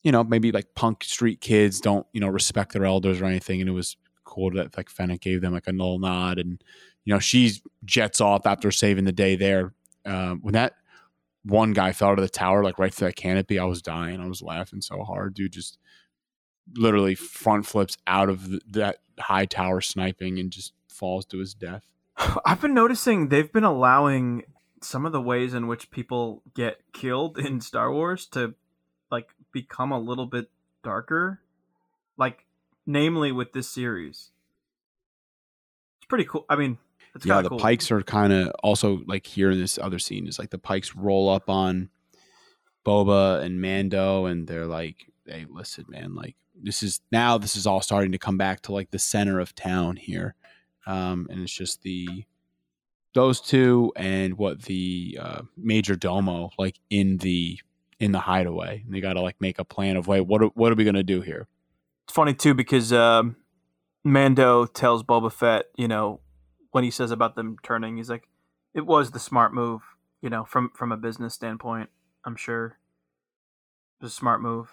you know maybe like punk street kids don't you know respect their elders or anything and it was cool that like Fennec gave them like a null nod and you know she jets off after saving the day there um, when that one guy fell out of the tower like right through that canopy I was dying I was laughing so hard dude just literally front flips out of the, that high tower sniping and just falls to his death. (laughs) i've been noticing they've been allowing some of the ways in which people get killed in star wars to become a little bit darker like namely with this series. It's pretty cool. I mean it's yeah, the cool. pikes are kind of also like here in this other scene is like the pikes roll up on Boba and Mando, and they're like, "Hey, listen, man, like this is now this is all starting to come back to like the center of town here, um, and it's just the those two and what the uh, major domo like in the in the hideaway, and they got to like make a plan of wait, what are, what are we gonna do here? It's funny too because um, Mando tells Boba Fett, you know, when he says about them turning, he's like, "It was the smart move," you know, from from a business standpoint. I'm sure it was a smart move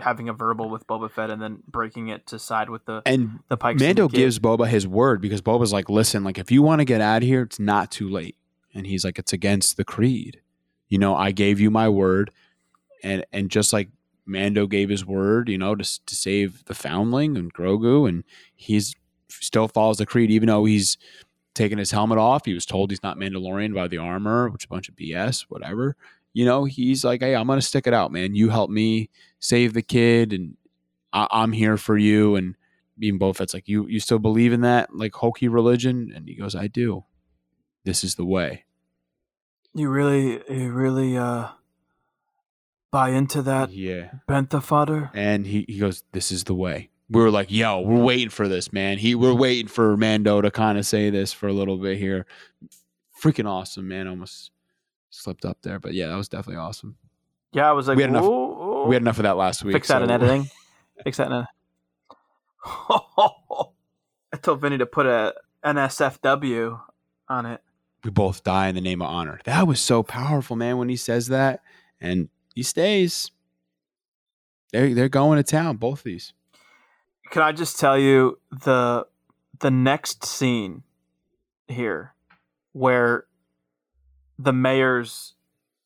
having a verbal with Boba Fett and then breaking it to side with the And the Pikes. Mando syndicate. gives Boba his word because Boba's like, listen, like if you want to get out of here, it's not too late. And he's like, it's against the creed. You know, I gave you my word, and and just like Mando gave his word, you know, to to save the Foundling and Grogu, and he's still follows the creed, even though he's taken his helmet off. He was told he's not Mandalorian by the armor, which is a bunch of BS, whatever. You know, he's like, hey, I'm gonna stick it out, man. You help me save the kid, and I- I'm here for you. And even both, it's like, you you still believe in that like hokey religion? And he goes, I do. This is the way. You really, you really uh, buy into that Yeah. bantha fodder. And he, he goes, This is the way. We were like, yo, we're waiting for this, man. He we're waiting for Mando to kind of say this for a little bit here. Freaking awesome, man. Almost slipped up there. But yeah, that was definitely awesome. Yeah, I was like, We had enough- "Whoa, We had enough of that last week. fix that in editing. (laughs) fix that in. (laughs) I told Vinny to put a NSFW on it. We both die in the name of honor. That was so powerful, man, when he says that. And he stays. They're they're going to town, both these. Can I just tell you the the next scene here where the mayor's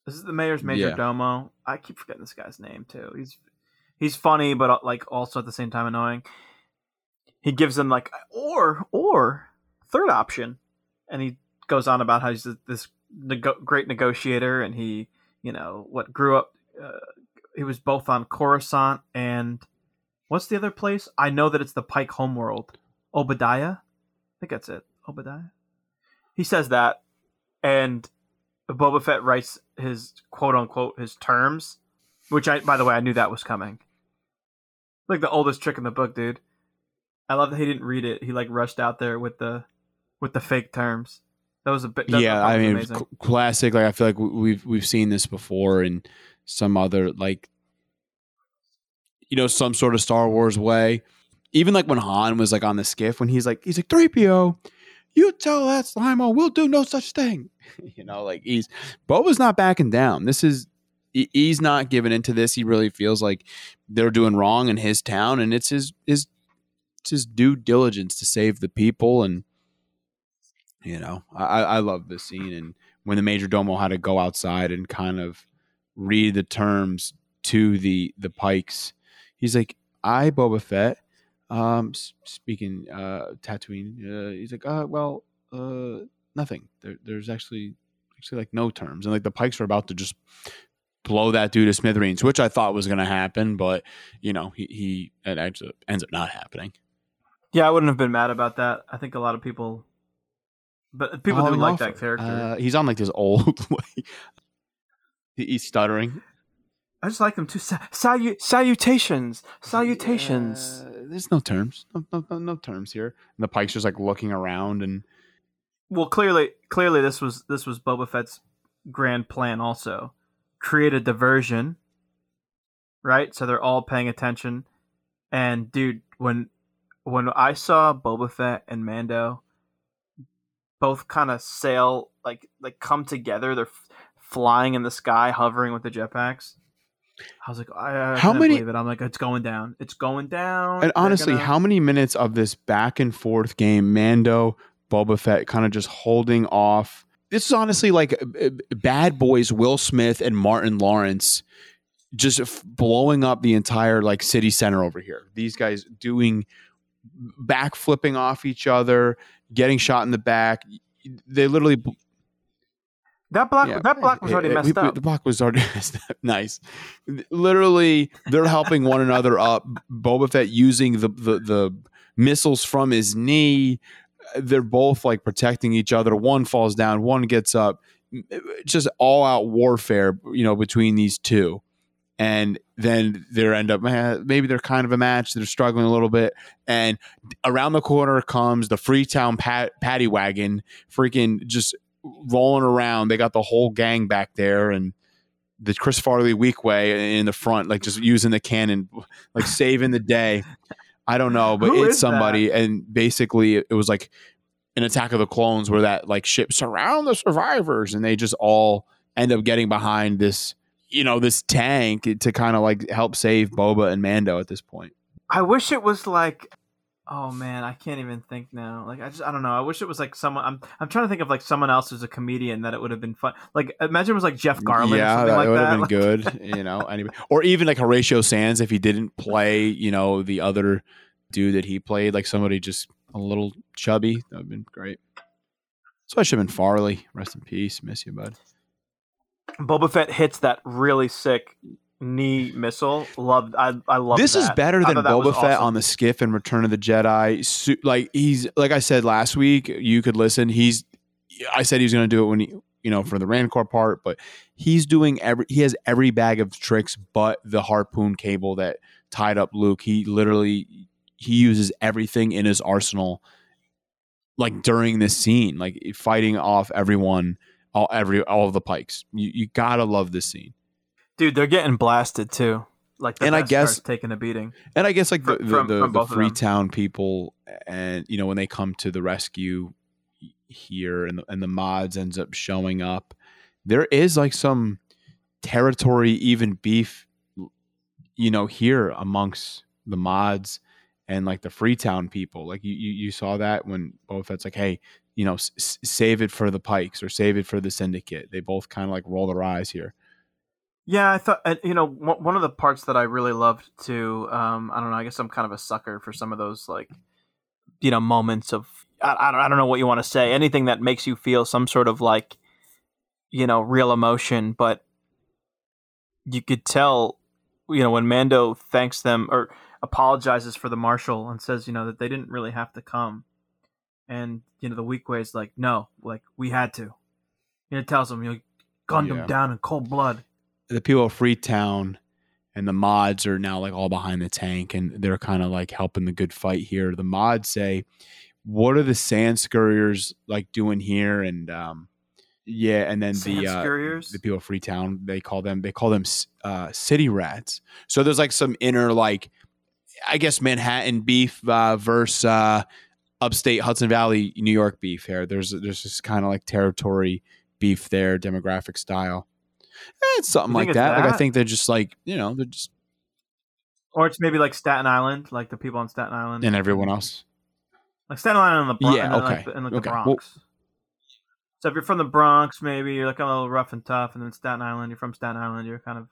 this is the mayor's major Yeah. domo. I keep forgetting this guy's name too. He's he's funny, but uh, like also at the same time annoying. He gives them like or or third option, and he goes on about how he's this nego- great negotiator, and he you know what grew up. Uh, he was both on Coruscant and what's the other place? I know that it's the Pike homeworld. Oba Diah. I think that's it. Oba Diah. He says that, and Boba Fett writes his quote unquote his terms, which I by the way I knew that was coming. Like the oldest trick in the book, dude. I love that he didn't read it. He like rushed out there with the with the fake terms. That was a bit. yeah, I mean, cl- classic. Like I feel like we- we've we've seen this before in some other like, you know, some sort of Star Wars way. Even like when Han was like on the skiff, when he's like, he's like three PO, you tell that Slimo we'll do no such thing. (laughs) you know, like he's Boba's not backing down. This is he's not giving into this. He really feels like they're doing wrong in his town, and it's his his it's his due diligence to save the people and you know i I I love this scene and when the major domo had to go outside and kind of read the terms to the the pikes he's like i boba fett um speaking uh tatooine uh, he's like uh well uh nothing there, there's actually actually like no terms and like the pikes are about to just blow that dude to smithereens which i thought was going to happen but you know he he it actually ends up not happening Yeah, I wouldn't have been mad about that. I think a lot of people, but people do Falling like that character. Uh, he's on like this old (laughs) like he's stuttering. I just like them too. Sa- salu- salutations, salutations. Uh, there's no terms. No, no, no, no terms here. And the Pike's just like looking around and Well, clearly, clearly, this was this was Boba Fett's grand plan. Also, create a diversion, right? So they're all paying attention. And dude, when when I saw Boba Fett and Mando both kind of sail like like come together, they're flying in the sky, hovering with the jetpacks. I was like, I, I How many- Believe it. I'm like, it's going down. It's going down. and honestly, gonna- how many minutes of this back and forth game, Mando, Boba Fett, kind of just holding off? This is honestly like uh, uh, Bad Boys, Will Smith and Martin Lawrence, just f- blowing up the entire like city center over here. These guys doing back flipping off each other, getting shot in the back. They literally that block Yeah, that block was already it- messed we- up. The block was already (laughs) messed up. Nice. Literally, they're helping one another up. Boba Fett using the, the the missiles from his knee. They're both like protecting each other. One falls down, one gets up. It's Just all out warfare, you know, between these two. And then they end up, eh, maybe they're kind of a match. They're struggling a little bit. And around the corner comes the Freetown pat, paddy wagon, freaking just rolling around. They got the whole gang back there, and the Chris Farley Weequay in the front, like just using the cannon, like saving the day. I don't know, but Who it's somebody, and basically it was like an Attack of the Clones, where that like ship surround the survivors, and they just all end up getting behind this, you know, this tank to kind of like help save Boba and Mando at this point. I wish it was like oh man, I can't even think now. Like I just I don't know. I wish it was like someone I'm I'm trying to think of like someone else who's a comedian that it would have been fun. Like imagine it was like Jeff Garlin or yeah, something that like would that. have been Like- good. (laughs) You know, anybody, or even like Horatio Sanz if he didn't play, you know, the other dude that he played, like somebody just a little chubby. That would have been great. So I should have been Farley. Rest in peace. Miss you, bud. Boba Fett hits that really sick knee missile. Love I I love this is better than Boba Fett awesome. on the skiff and Return of the Jedi. Su- like he's like I said last week, you could listen. He's I said he was going to do it when he you know for the Rancor part, but he's doing every he has every bag of tricks but the harpoon cable that tied up Luke. He literally he uses everything in his arsenal like during this scene, like fighting off everyone, all every all of the pikes. You you gotta love this scene. Dude, they're getting blasted too. Like the And I guess- taking a beating. And I guess like the Fr- the, the, the both of them. Freetown people, and you know when they come to the rescue here, and the, and the mods ends up showing up, there is like some territory, even beef, you know, here amongst the mods and like the Freetown people. Like you you, you saw that when both Fett's like, hey, you know, s- save it for the Pikes or save it for the Syndicate. They both kind of like roll their eyes here. Yeah, I thought you know one of the parts that I really loved too. Um, I don't know. I guess I'm kind of a sucker for some of those like you know moments of I, I don't I don't know what you want to say. Anything that makes you feel some sort of like you know real emotion, but you could tell you know when Mando thanks them or apologizes for the marshal and says, you know, that they didn't really have to come. And you know, the Weequay is like, no, like we had to. And it tells them, you know, gunned Yeah. them down in cold blood. The people of Freetown and the mods are now like all behind the tank and they're kind of like helping the good fight here. The mods say, What are the sand scurriers like doing here? And um yeah, and then Sand the uh, the people of Freetown, they call them they call them uh city rats. So there's like some inner like I guess Manhattan beef uh versus uh upstate Hudson Valley, New York beef here. There's there's just kind of like territory beef there, demographic style. Eh, it's something like it's that. Like I think they're just like you know they're just Or it's maybe like Staten Island, like the people on Staten Island. and everyone else. Like Staten Island and the Bronx. Yeah, and okay, Like, the- and like okay. the Well- Bronx. so if you're from the Bronx, maybe you're like a little rough and tough, and then Staten Island, you're from Staten Island, you're kind of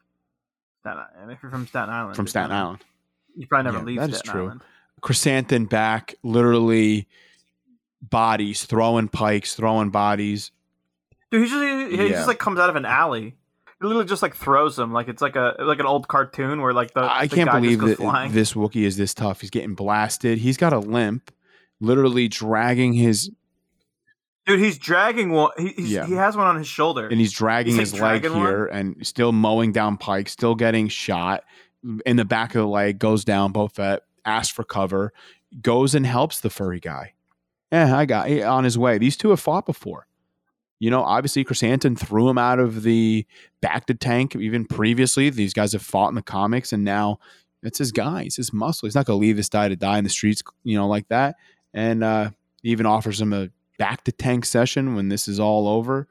Staten Island. If you're from Staten Island, From Staten Island, you probably never Yeah, leave that is Staten true. Island. chrysanthemum back, literally bodies, throwing pikes, throwing bodies. Dude, he just he, he Yeah. just like comes out of an alley. Literally just like throws him like it's like a like an old cartoon where like the I the can't believe that flying. this Wookiee is this tough. He's getting blasted. He's got a limp, literally dragging his Dude, he's dragging one. He he's, Yeah. he has one on his shoulder. and he's dragging He's, his like, leg one? here and still mowing down Pike, still getting shot in the back of the leg, goes down. Boba Fett asks for cover, goes and helps the furry guy. Yeah, I got eh, on his way. These two have fought before. You know, obviously Chrysanthemum threw him out of the bacta tank even previously. These guys have fought in the comics, and now it's his guy. It's his muscle. He's not going to leave this guy to die in the streets, you know, like that. And uh, even offers him a bacta tank session when this is all over.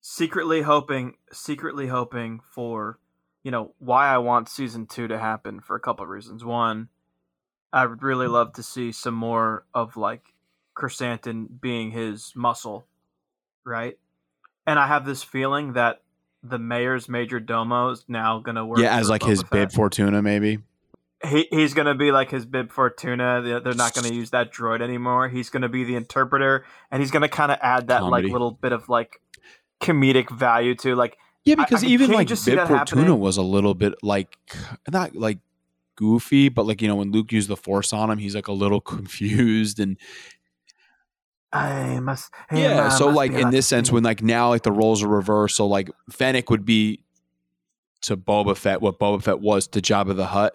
secretly hoping secretly hoping for you know why I want season 2 to happen for a couple of reasons. One, I would really love to see some more of like Chrysanthemum being his muscle, right? And I have this feeling that the mayor's major domo is now going to work yeah, as like his Boba bib Fortuna, maybe. he, he's going to be like his bib fortuna They- they're not going to use that droid anymore he's going to be the interpreter and he's going to kind of add that Comedy. like little bit of like comedic value to like Yeah, because I- even like just Bib Fortuna happening? was a little bit like not like goofy, but like you know when Luke used the Force on him, he's like a little (laughs) confused and I must. hey, yeah. I So must like in this sense, when like now like the roles are reversed, so like Fennec would be to Boba Fett what Boba Fett was to Jabba the Hutt,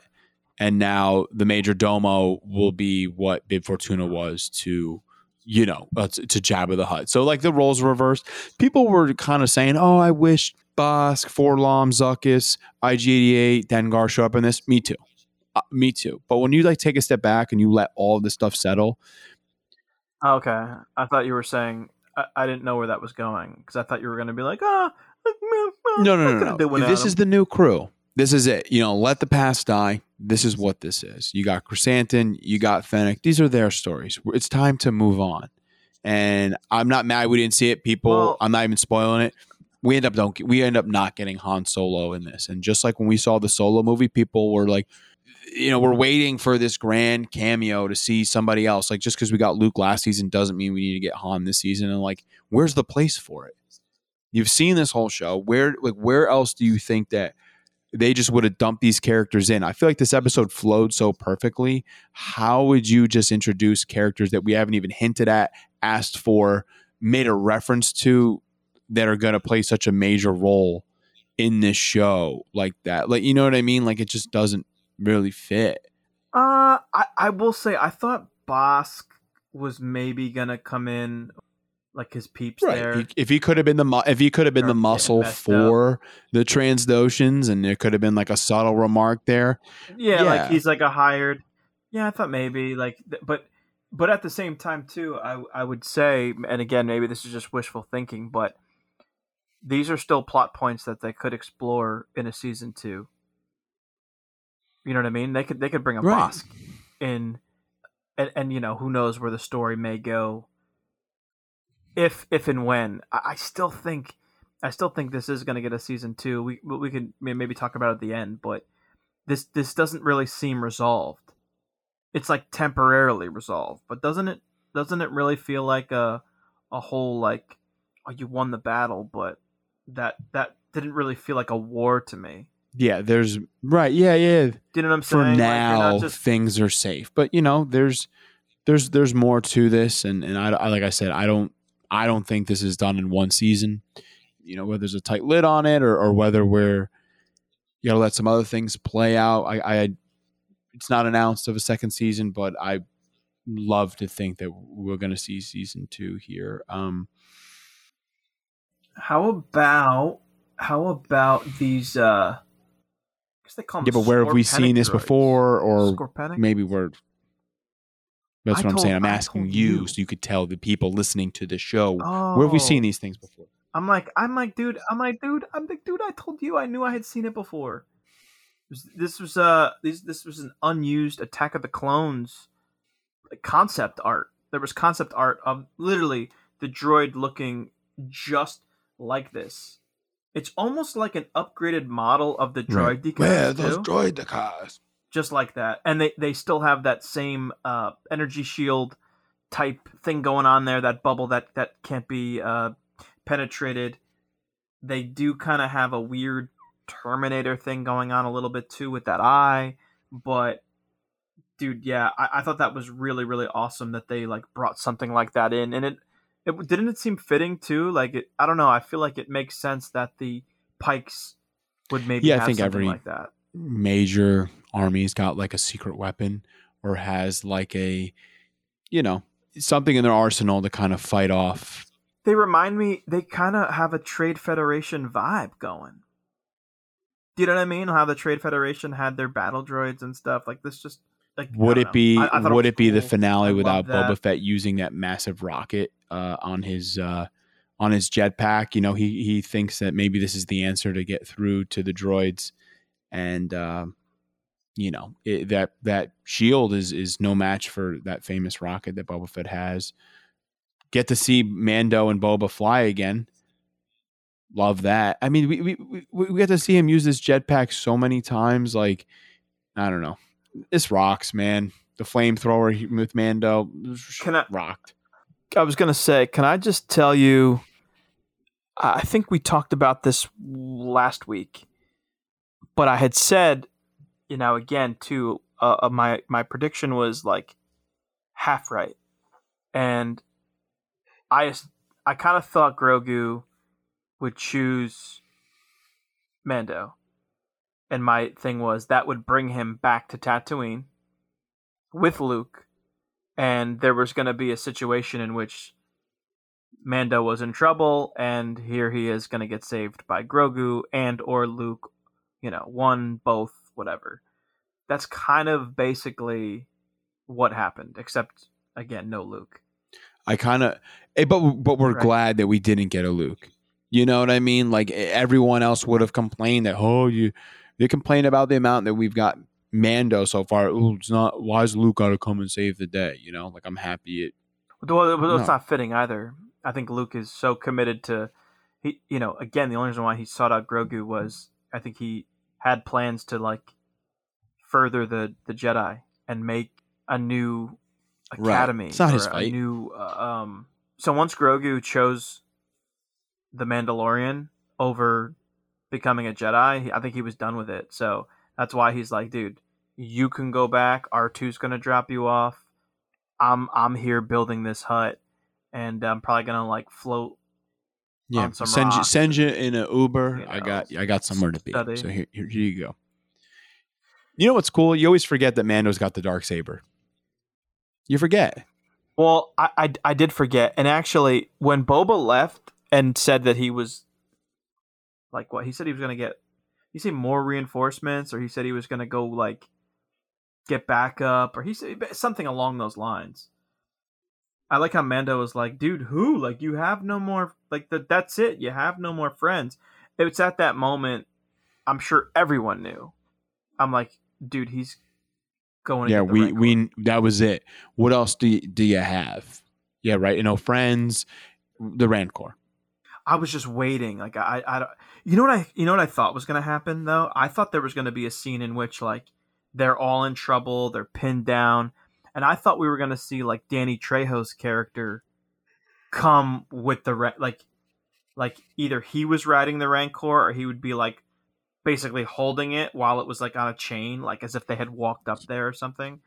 and now the Major Domo will be what Bib Fortuna was to. You know, uh, to, to Jabba the Hutt. So like the roles reversed. People were kind of saying, "Oh, I wish Bossk, 4-LOM, Zuckuss, IG88, Dengar show up in this." Me too. Uh, me too. But when you like take a step back and you let all this stuff settle, Oh, okay, I thought you were saying. I, I didn't know where that was going because I thought you were going to be like, oh, no, no, no, no. This is the new crew. This is it. You know, let the past die. This is what this is. You got Chrysanthemum, you got Fennec. These are their stories. It's time to move on. And I'm not mad we didn't see it. People, Well- I'm not even spoiling it. We end up don't we end up not getting Han Solo in this. And just like when we saw the Solo movie, people were like, you know, we're waiting for this grand cameo to see somebody else. Like just because we got Luke last season doesn't mean we need to get Han this season. And like, where's the place for it? You've seen this whole show. Where like where else do you think that they just would have dumped these characters in? I feel like this episode flowed so perfectly. How would you just introduce characters that we haven't even hinted at, asked for, made a reference to that are going to play such a major role in this show like that? Like you know what I mean? Like it just doesn't really fit. Uh, I I will say I thought Bossk was maybe gonna come in, like his peeps there. If he could have been the if he could have been the muscle for the Trandoshans, and there could have been like a subtle remark there. yeah, yeah. like he's like a hired. Yeah, I thought maybe like, but but at the same time too, I I would say, and again, maybe this is just wishful thinking, but these are still plot points that they could explore in a season two. You know what I mean? They could they could bring a Right. Bossk in, and and you know who knows where the story may go. If if and when I, I still think I still think this is going to get a season two. We we could maybe talk about it at the end, but this this doesn't really seem resolved. It's like temporarily resolved, but doesn't it doesn't it really feel like a a whole like oh you won the battle, but that that didn't really feel like a war to me. Yeah, there's right. Yeah, yeah. Do you know what I'm For saying? Like, now, just things are safe, but you know, there's there's there's more to this, and and I, I like I said, I don't I don't think this is done in one season. You know, whether there's a tight lid on it, or or whether we're you got to let some other things play out. I, I it's not announced of a second season, but I love to think that we're going to see season two here. Um, How about how about these? uh they call them yeah, but where have we seen this droids. before, or Scorpenek? maybe we're that's I what I'm told- saying. I'm I asking you, you. so you could tell the people listening to the show where have we Oh. seen these things before. I'm like, I'm like, dude, I'm like, dude, I'm like, dude. I told you, I knew I had seen it before. This- was uh, this this was an unused Attack of the Clones concept art. There was concept art of literally the droid looking just like this. It's almost like an upgraded model of the droidekas too Yeah, those droidekas? just like that. And they they still have that same uh energy shield type thing going on there that bubble that that can't be uh penetrated. They do kind of have a weird terminator thing going on a little bit too with that eye but dude yeah i, I thought that was really really awesome that they like brought something like that in and it it didn't it seem fitting too like it i don't know i feel like it makes sense that the pikes would maybe Yeah, I have think something every- like that Major army's got like a secret weapon or has like a, you know, something in their arsenal to kind of fight off. they remind me they kind of have a trade federation vibe going do you know what i mean how the trade federation had their battle droids and stuff like this just like Would it know. be I- I would was it be the finale I without Boba. Fett using that massive rocket uh, on his uh, on his jetpack? You know, he he thinks that maybe this is the answer to get through to the droids, and uh, you know it, that that shield is is no match for that famous rocket that Boba Fett has. Get to see Mando and Boba fly again. Love that. I mean, we we we, we get to see him use this jetpack so many times. Like, I don't know. This rocks, man. The flamethrower with Mando Can I- rocked. I was gonna say, can I just tell you? I think we talked about this last week, but I had said, you know, again too. Uh, uh, my my prediction was like half right, and I I kind of thought Grogu would choose Mando, and my thing was that would bring him back to Tatooine with Luke and there was going to be a situation in which Mando was in trouble, and here he is going to get saved by Grogu and or Luke, you know, one, both, whatever. That's kind of basically what happened, except again, no Luke. I kind of, eh, but but we're Right. glad that we didn't get a Luke. You know what I mean? Like everyone else would have complained that oh you they complain about the amount that we've got Mando so far. Ooh, it's not. Why is Luke got to come and save the day? You know, like I'm happy. It, Well, well, it's No. not fitting either. I think Luke is so committed to he. You know, again, the only reason why he sought out Grogu was I think he had plans to like further the the Jedi and make a new Right. academy. It's not his a fight. new. Uh, um. So once Grogu chose the Mandalorian over becoming a Jedi, I think he was done with it. So that's why he's like, dude, you can go back. R 2s gonna drop you off. I'm I'm here building this hut, and I'm probably gonna like float. yeah, send you send you in an Uber. you I got I got somewhere to be. study. So here, here here you go. You know what's cool? You always forget that Mando's got the dark saber. You forget. Well, I, I I did forget, and actually, when Boba left and said that he was like what he said he was gonna get, he said more reinforcements, or he said he was gonna go like get back up, or he said something along those lines. I like how Mando was like, "Dude, who? Like, you have no more. Like, that. That's it. You have no more friends." It's at that moment. I'm sure everyone knew. I'm like, dude, he's going. To yeah, get the we Rancor." we that was it. What else do you, do you have? Yeah, right. You know, friends, the Rancor. I was just waiting. Like I, I, you know what I, you know what I thought was going to happen though. I thought there was going to be a scene in which like they're all in trouble, they're pinned down, and I thought we were going to see like Danny Trejo's character come with the like, like either he was riding the Rancor or he would be like basically holding it while it was like on a chain, like as if they had walked up there or something.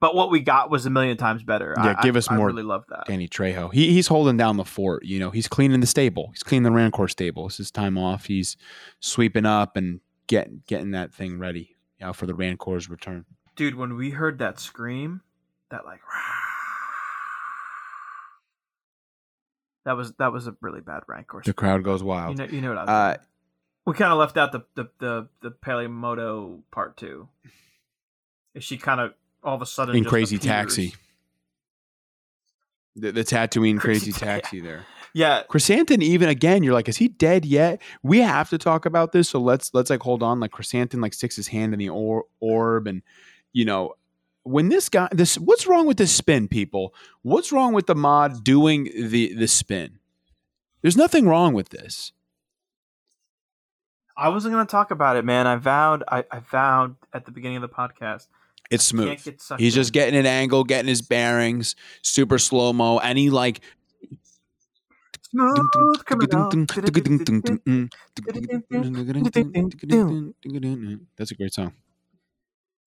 But what we got was a million times better. Yeah, I, give I- us I more really love that. Danny Trejo. He he's holding down the fort. You know, he's cleaning the stable. He's cleaning the Rancor stable. It's his time off. He's sweeping up and getting getting that thing ready. You know, for the Rancor's return. Dude, when we heard that scream, that like that was that was a really bad Rancor. The crowd goes wild. You know, you know what I was Uh. We kind of left out the the the, the Peli Motto part two. Is she kind of all of a sudden in Crazy appears. Taxi, the, the Tatooine Crazy Crazy Ta- Taxi there. Yeah, Chrysanthemum, even again, you're like, is he dead yet? We have to talk about this, so let's let's like hold on. Like Chrysanthemum like sticks his hand in the or- orb, and you know, when this guy, this what's wrong with this spin, people? What's wrong with the mod doing the the spin? There's nothing wrong with this. I wasn't gonna talk about it, man. I vowed. I, I vowed at the beginning of the podcast. It's smooth. Can't get sucked He's just getting an angle, getting his bearings, super slow mo, and he like smooth. (laughs) That's a great song.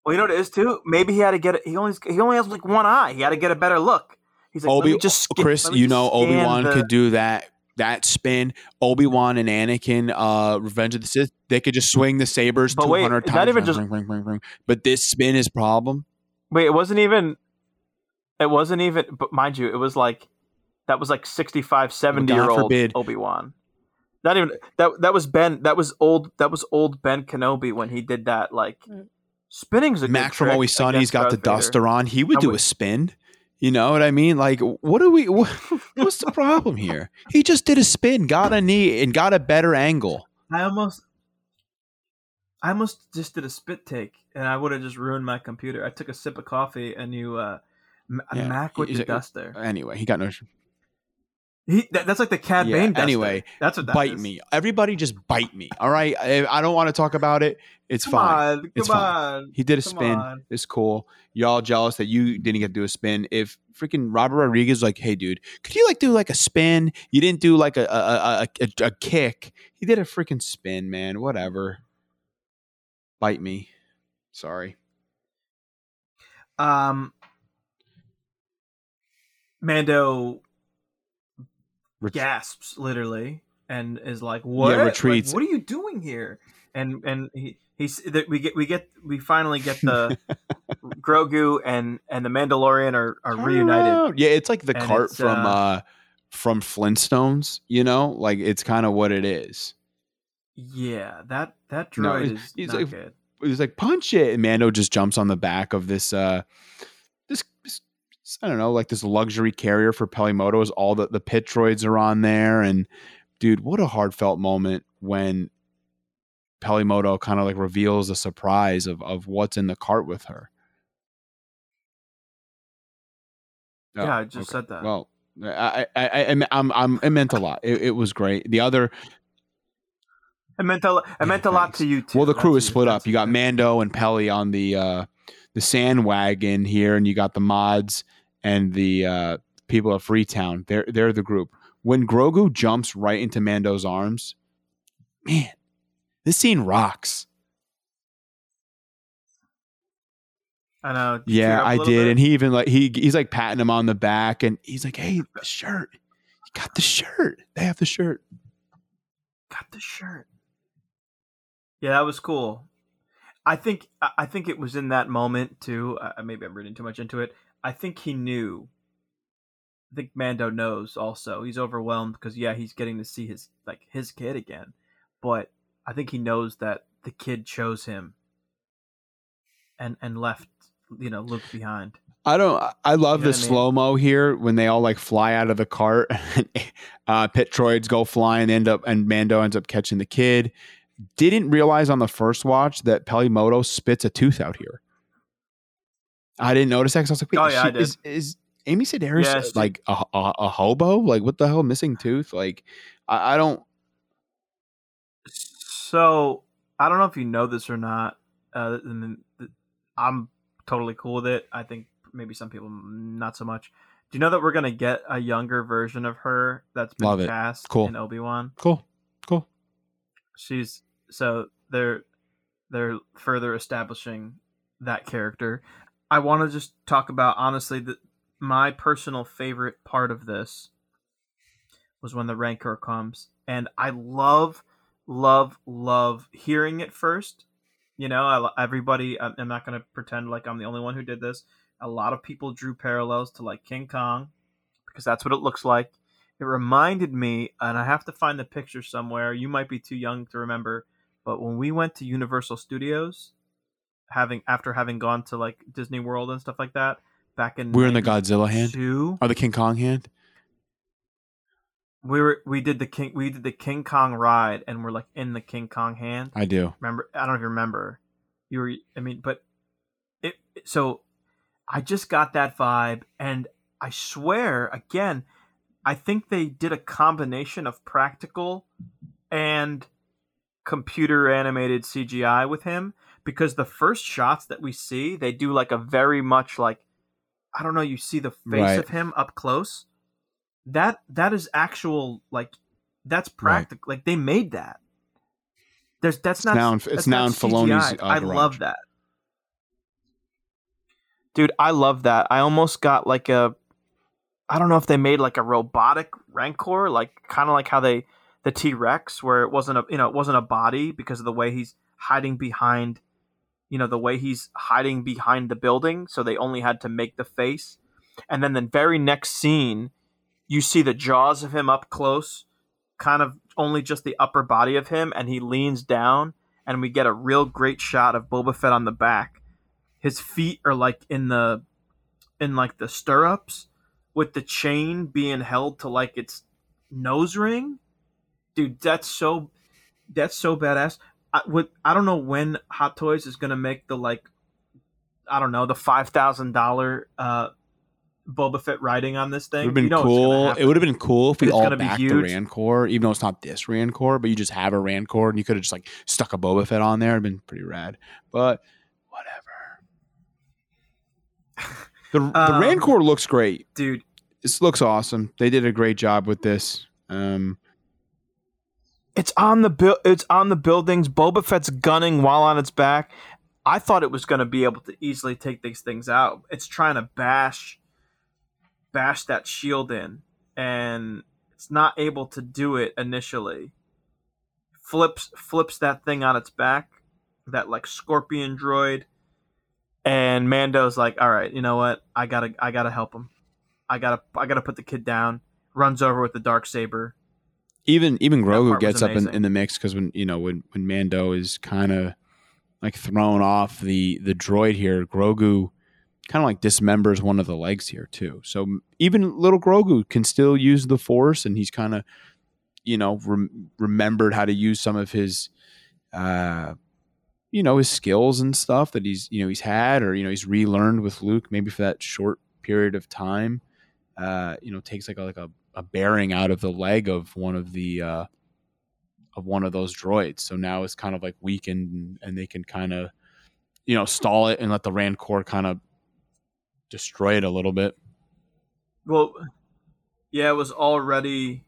Well, you know what it is too. Maybe he had to get it. He only he only has like one eye. He had to get a better look. He's like, Obi, just scan- Chris, you know Obi Wan the- could do that that spin. Obi Wan and Anakin, uh, Revenge of the Sith, they could just swing the sabers But two wait, hundred is times. that even just- ring, ring, ring, ring. But this spin is problem. Wait, it wasn't even. It wasn't even. But mind you, it was like that was like 65, 70 year old. Obi Wan. Not even that. That was Ben. That was old. That was old Ben Kenobi when he did that. Like spinning's a Mac good from trick Always Sunny's against got the Vader. duster on. He would I do would- a spin. You know what I mean? Like, what do we? (laughs) What, what's the problem here? He just did a spin, got a knee, and got a better angle. I almost, I almost just did a spit take, and I would have just ruined my computer. I took a sip of coffee, and you, uh, Yeah, Mac with the a- duster. Anyway, he got no. He, that, that's like the Cad Yeah, Bane anyway, that's what that bite is. me. Everybody just bite me. All right. I, I don't want to talk about it. It's Come fine. on, It's come fine. on. He did a spin. on. It's cool. Y'all jealous that you didn't get to do a spin. If freaking Robert Rodriguez like, hey, dude, could you like do like a spin? You didn't do like a a, a, a, a kick. He did a freaking spin, man. Whatever. Bite me. Sorry. Um, Mando Ret- gasps literally and is like, "What? retreats. Like, what are you doing here?" And and he he's that we get we get we finally get the (laughs) Grogu and and the Mandalorian are are reunited. Oh, Yeah, it's like the And cart from uh, uh from Flintstones, you know? Like it's kind of what it is. Yeah, that that droid No, is he's not like- good. Was like punch it, and Mando just jumps on the back of this uh this, this I don't know, like this luxury carrier for Peli Motto's. All the the pit droids are on there, and dude, what a heartfelt moment when Peli Motto kind of like reveals the surprise of of what's in the cart with her. Oh, yeah, I just okay. said that. Well, I, I, I, I'm, I'm, it meant a lot. It, it was great. The other, it meant a, it meant a lot to (laughs) you too. well, the crew That's is split up. You got Mando and Peli on the, uh, the sand wagon here, and you got the mods and the uh, people of Freetown. They're, they're the group. When Grogu jumps right into Mando's arms, man, this scene rocks. I know. Yeah, I did, bit? and he even like he he's like patting him on the back, and he's like, "Hey, the shirt, you got the shirt. They have the shirt." got the shirt. Yeah, that was cool. I think I I think it was in that moment too. Uh, maybe I'm reading too much into it. I think he knew. I think Mando knows also. He's overwhelmed because yeah, he's getting to see his like his kid again, but I think he knows that the kid chose him. And and left you know Luke behind. I don't. I love You know the what I mean? slow mo here when they all like fly out of the cart. And, (laughs) uh, pit droids go flying, end up, and Mando ends up catching the kid. Didn't realize on the first watch that Peli Motto spits a tooth out here. I didn't notice that because I was like, "Wait, Oh, is, yeah, she- is, is Amy Sedaris Yeah, like a, a, a hobo? Like, what the hell, missing tooth? Like, I, I don't. So I don't know if you know this or not. Uh, and then th- I'm totally cool with it. I think maybe some people not so much. Do you know that we're gonna get a younger version of her that's been Love it. cast Cool. in Obi Wan? Cool, cool. She's so they're they're further establishing that character. I want to just talk about honestly that my personal favorite part of this was when the Rancor comes, and I love, love, love hearing it first. You know, I, everybody. I'm not going to pretend like I'm the only one who did this. A lot of people drew parallels to like King Kong because that's what it looks like. It reminded me, and I have to find the picture somewhere. You might be too young to remember, but when we went to Universal Studios, having after having gone to like Disney World and stuff like that, back in We were in the Godzilla hand Two, or the King Kong hand. we were we did the King we did the King Kong ride, and we're like in the King Kong hand. I do. remember i don't you remember you were i mean but it so i just got that vibe and i swear again i think they did a combination of practical and computer animated cgi with him because the first shots that we see they do like a very much like i don't know you see the face Right. of him up close that that is actual like that's Right. practical like they made that there's that's not now in- it's now in Filoni's, uh, I love that. Dude, I love that. I almost got like a I don't know if they made like a robotic rancor, like kind of like how they the T-Rex where it wasn't a you know, it wasn't a body because of the way he's hiding behind you know, the way he's hiding behind the building, so they only had to make the face. And then the very next scene, you see the jaws of him up close, kind of only just the upper body of him, and he leans down, and we get a real great shot of Boba Fett on the back. His feet are like in the in like the stirrups with the chain being held to like its nose ring. Dude, that's so that's so badass. I, what, I don't know when Hot Toys is gonna make the like I don't know the five thousand dollar uh Boba Fett riding on this thing. It would have been You know cool. It would have been cool if we It's all backed the. Rancor, even though it's not this Rancor, but you just have a Rancor and you could have just like stuck a Boba Fett on there. It'd been pretty rad. But whatever. The, (laughs) the Um, Rancor looks great. dude. This looks awesome. They did a great job with this. Um, It's on the bu- It's on the buildings. Boba Fett's gunning while on its back. I thought it was going to be able to easily take these things out. It's trying to bash, bash that shield in, and it's not able to do it initially. Flips flips that thing on its back, that like scorpion droid, and Mando's like, "All right, you know what? I gotta I gotta help him. I gotta I gotta put the kid down." Runs over with the dark saber. Even even Grogu gets up in, in the mix because when you know when when Mando is kind of like thrown off the the droid here, Grogu kind of like dismembers one of the legs here too. So even little Grogu can still use the Force, and he's kind of you know rem- remembered how to use some of his uh you know his skills and stuff that he's you know he's had or you know he's relearned with Luke maybe for that short period of time. Uh, you know, takes like a, like a a bearing out of the leg of one of the uh, of one of those droids. So now it's kind of like weakened, and, they can kind of you know stall it and let the Rancor kind of destroy it a little bit. Well, yeah, it was already.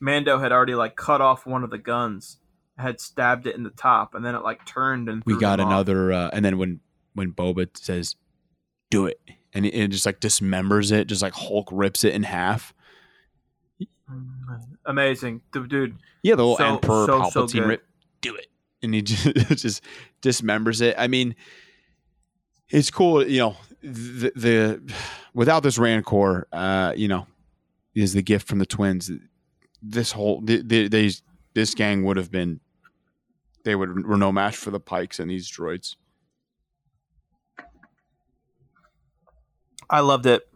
Mando had already like cut off one of the guns, had stabbed it in the top, and then it like turned and We got another, uh, and then when when Boba says, "Do it," and it, it just like dismembers it, just like Hulk rips it in half. Amazing, Dude, dude. Yeah, the little So- Emperor so- so Palpatine good. rip, do it, and he (laughs) just, just dismembers it. I mean, it's cool, you know. The, the without this Rancor, uh, you know, is the gift from the twins. This whole the, the, these this gang would have been they would were no match for the Pikes and these droids. I loved it.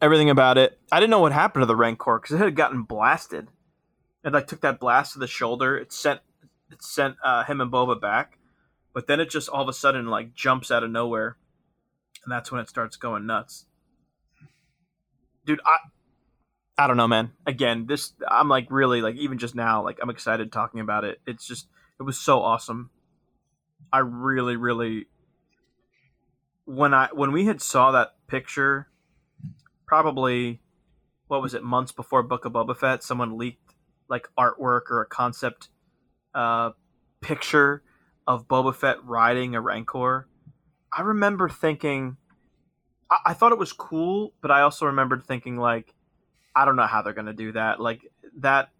Everything about it. I didn't know what happened to the Rancor because it had gotten blasted. It like took that blast to the shoulder. It sent it sent uh, him and Boba back, but then it just all of a sudden like jumps out of nowhere, and that's when it starts going nuts. Dude, I I don't know, man. Again, this I'm like really like even just now like I'm excited talking about it. It's just it was so awesome. I really really when I when we had saw that picture, probably what was it months before Book of Boba Fett, someone leaked like artwork or a concept uh, picture of Boba Fett riding a Rancor, I remember thinking, I, I thought it was cool, but I also remembered thinking like, I don't know how they're gonna do that. Like that,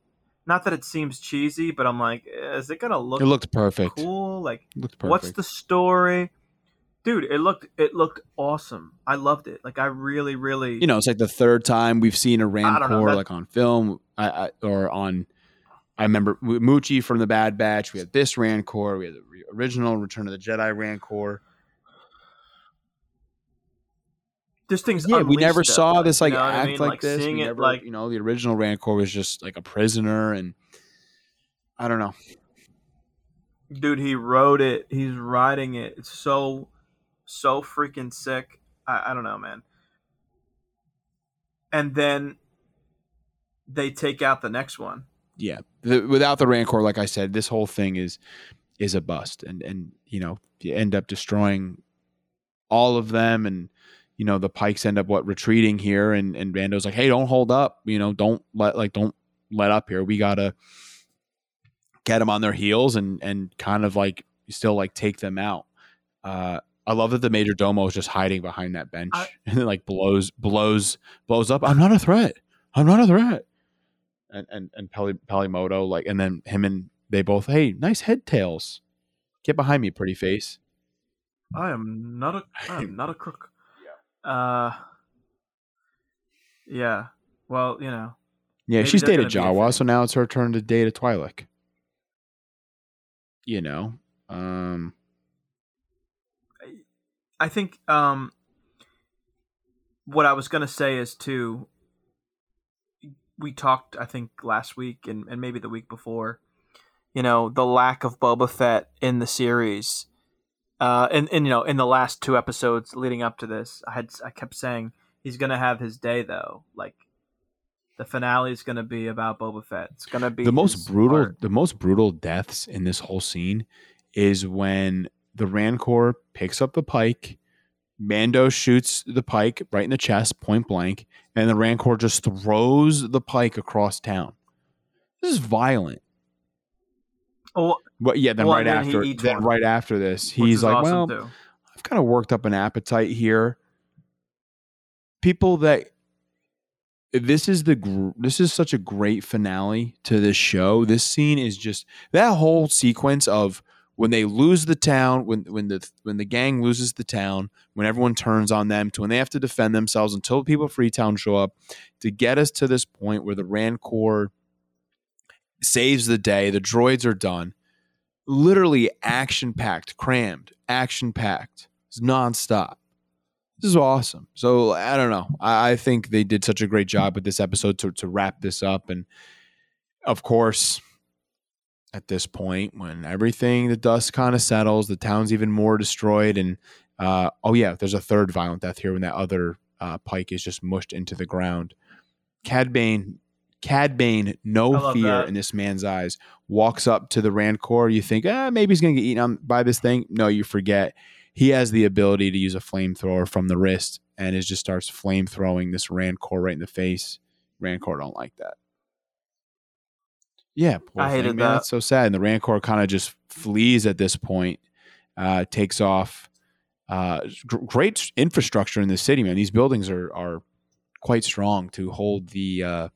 not that it seems cheesy, but I'm like, is it gonna look It looked perfect. cool? Like, perfect. what's the story? Dude, it looked it looked awesome. I loved it. Like I really, really you know, it's like the third time we've seen a Rancor that- like on film, I, I, or on. I remember Muchi from the Bad Batch. We had this Rancor. We had the original Return of the Jedi Rancor. this thing's Yeah, we never saw like, this you like know what I act mean? like, this. Seeing We it never, like you know, the original Rancor was just like a prisoner, and I don't know. dude, he wrote it. He's writing it. It's so so freaking sick. I, I don't know, man. And then they take out the next one. yeah. The, without the rancor like i said this whole thing is is a bust. And and you know you end up destroying all of them. And you know the pikes end up what retreating here. And and Mando's like hey don't hold up. You know don't let like don't let up here. We gotta get them on their heels and and kind of like still like take them out. Uh I love that the major domo is just hiding behind that bench I- (laughs) and then like blows blows blows up. I'm not a threat. I'm not a threat and and and Peli, Pelimoto like, and then him and they both, hey, nice head tails. Get behind me, pretty face. I am not a I am not a crook. (laughs) Yeah. Uh Yeah. Well, you know. Yeah, she's dated gonna be a Jawa, so now it's her turn to date a Twi'lek. You know, um, I think um what I was gonna say is too we talked I think last week and, and maybe the week before, you know, the lack of Boba Fett in the series. Uh and, and you know, in the last two episodes leading up to this, I had I kept saying he's gonna have his day though. Like the finale is gonna be about Boba Fett. It's gonna be the most brutal, part. the most brutal deaths in this whole scene is when the Rancor picks up the pike. Mando shoots the pike right in the chest, point blank, and the Rancor just throws the pike across town. This is violent. Oh, But yeah, then Well, right then after, then right after this, he's like, awesome, "Well, too. I've kind of worked up an appetite here. People that this is the this is such a great finale to this show. This scene is just that whole sequence of when they lose the town, when when the when the gang loses the town, when everyone turns on them, to when they have to defend themselves until people Freetown show up to get us to this point where the Rancor saves the day. The droids are done. Literally action packed, crammed, action packed. It's nonstop. This is awesome. So I don't know. I, I think they did such a great job with this episode to to wrap this up. And of course, at this point, when everything the dust kind of settles, the town's even more destroyed. And uh, oh yeah, there's a third violent death here when that other uh, pike is just mushed into the ground. Cad Bane, Cad Bane, no fear that. in this man's eyes, walks up to the Rancor. You think, ah, maybe he's gonna get eaten on by this thing. No, you forget. He has the ability to use a flamethrower from the wrist, and it just starts flame throwing this Rancor right in the face. Rancor don't like that. Yeah, poor I thing, hated man. that. That's so sad. And the Rancor kind of just flees at this point, uh, takes off. Uh, gr- great infrastructure in the city, man. These buildings are are quite strong to hold the uh,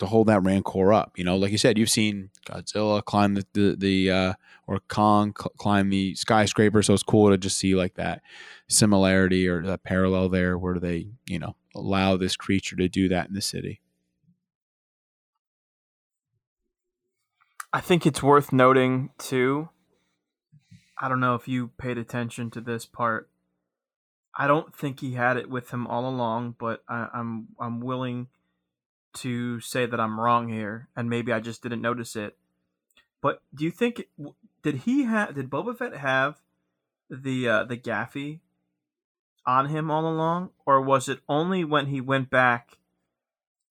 to hold that Rancor up. You know, like you said, you've seen Godzilla climb the the, the uh, or Kong cl- climb the skyscraper, so it's cool to just see like that similarity or that parallel there, where they you know allow this creature to do that in the city. I think it's worth noting too. I don't know if you paid attention to this part. I don't think he had it with him all along, but I, I'm I'm willing to say that I'm wrong here, and maybe I just didn't notice it. But do you think did he have did Boba Fett have the uh, the gaffi on him all along, or was it only when he went back?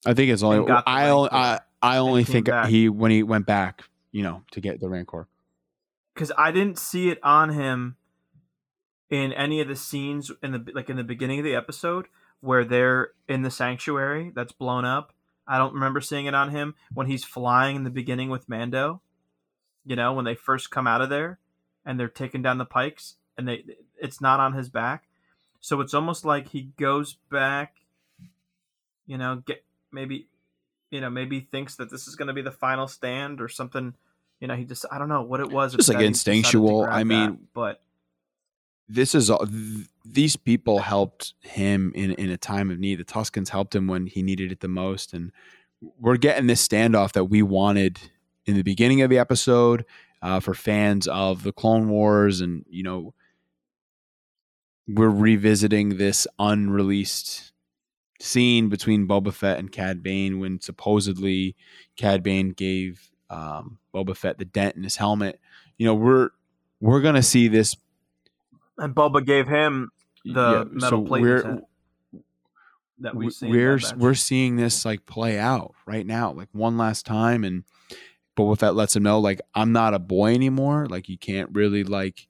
I think it's only And got the I only, I, I only think back. he when he went back, you know, to get the Rancor. because I didn't see it on him in any of the scenes in the like in the beginning of the episode where they're in the sanctuary that's blown up. I don't remember seeing it on him when he's flying in the beginning with Mando. You know, when they first come out of there and they're taking down the pikes and they it's not on his back. So it's almost like he goes back, you know, get maybe you know, maybe thinks that this is going to be the final stand or something. You know, he just I don't know what it was. Just like that he decided to instinctual. I that, mean, but this is all th- these people helped him in in a time of need. The Tuscans helped him when he needed it the most, and we're getting this standoff that we wanted in the beginning of the episode uh, for fans of the Clone Wars, and you know, we're revisiting this unreleased scene between Boba Fett and Cad Bane when supposedly Cad Bane gave um, Boba Fett the dent in his helmet. You know, we're we're gonna see this and Boba gave him the metal plate we're that we've seen. We're we're seeing this like play out right now, like one last time, and Boba Fett lets him know like I'm not a boy anymore. Like you can't really like,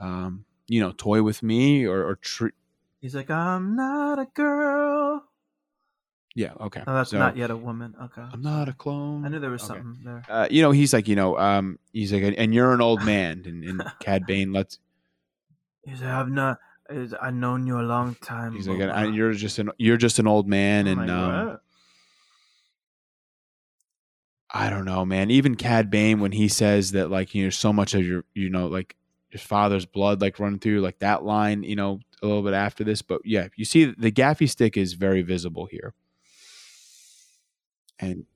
um, you know, toy with me or or treat. He's like, I'm not a girl. Yeah, okay. No, that's So, not yet a woman. Okay. I'm not a clone. I knew there was Okay. something there. Uh, you know, he's like, you know, um, he's like, and you're an old man, and, and (laughs) Cad Bane lets. He's like, I've not. I've known you a long time. He's like, Boba." and you're just an you're just an old man, I'm and like, um, I don't know, man. Even Cad Bane, when he says that, like, you know, so much of your, you know, like your father's blood, like running through, like that line, you know, a little bit after this. But yeah, you see the gaffi stick is very visible here. And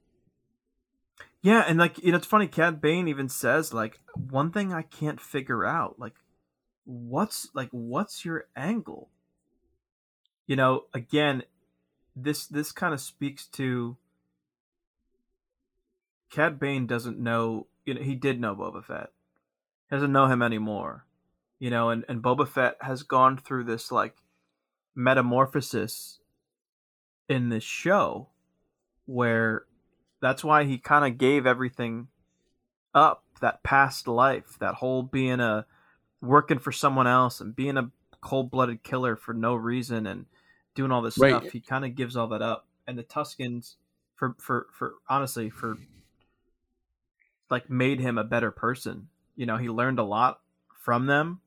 Yeah, and like you know, it's funny. Cad Bane even says like one thing I can't figure out, like what's like what's your angle? You know, again, this this kind of speaks to Cad Bane doesn't know. You know, he did know Boba Fett. He doesn't know him anymore. You know, and and Boba Fett has gone through this like metamorphosis in this show where that's why he kind of gave everything up that past life that whole being a working for someone else and being a cold-blooded killer for no reason and doing all this Right. stuff he kind of gives all that up. And the tuscans for for for honestly for like made him a better person. You know he learned a lot from them.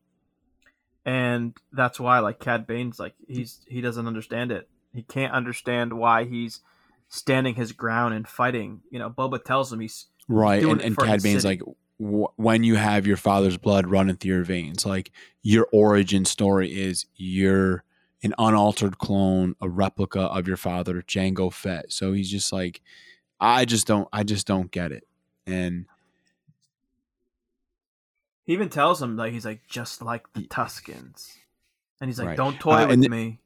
And that's why like cad bane's like he's he doesn't understand it. He can't understand why he's standing his ground and fighting. You know, Boba tells him he's right, doing and, and Cad Bane's like, when you have your father's blood running through your veins, like your origin story is you're an unaltered clone, a replica of your father, Jango Fett. So he's just like, I just don't, I just don't get it. And he even tells him like he's like just like the Tuscans, and he's like, Right. "Don't toy Uh, with me.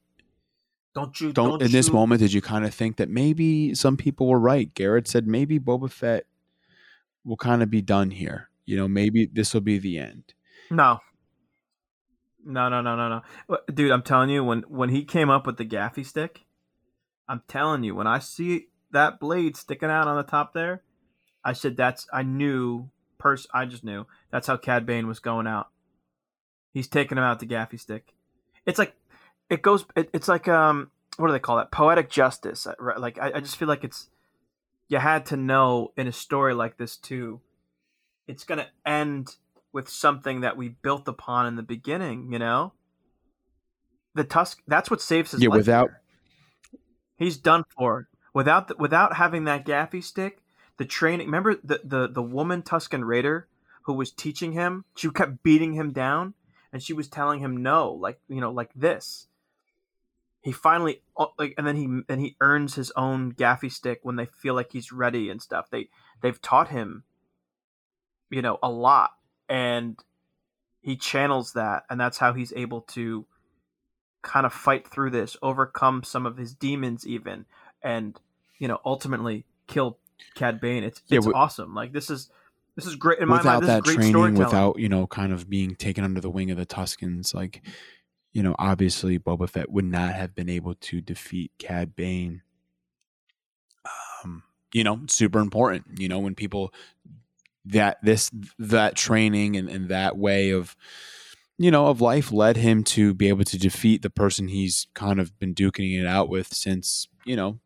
Don't you? don't, in this moment did you kind of think that maybe some people were right garrett said maybe boba fett will kind of be done here you know maybe this will be the end No. No, no, no, no, no, dude. I'm telling you, when when he came up with the gaffi stick, I'm telling you, when I see that blade sticking out on the top there, I said that's. I knew. Pers. I just knew that's how Cad Bane was going out. He's taking him out the gaffi stick. It's like it goes. It, it's like um, what do they call that? Poetic justice. uh, right? Like I, I just feel like it's. You had to know in a story like this too. It's gonna end with something that we built upon in the beginning, you know? The Tusk that's what saves his Yeah, life. without-. He's done for. Without the, without having that gaffi stick, the training remember the, the the woman Tuscan Raider who was teaching him, she kept beating him down and she was telling him no, like you know, like this. He finally oh, like and then he and he earns his own gaffi stick when they feel like he's ready and stuff. They they've taught him you know a lot and he channels that and that's how he's able to kind of fight through this overcome some of his demons even and you know ultimately kill cad bane. It's, Yeah, it's awesome. Like this is this is great in my without mind this that is great training without you know kind of being taken under the wing of the tuscans like you know obviously boba fett would not have been able to defeat cad bane um you know super important you know when people that this that training and, and that way of you know of life led him to be able to defeat the person he's kind of been duking it out with since you know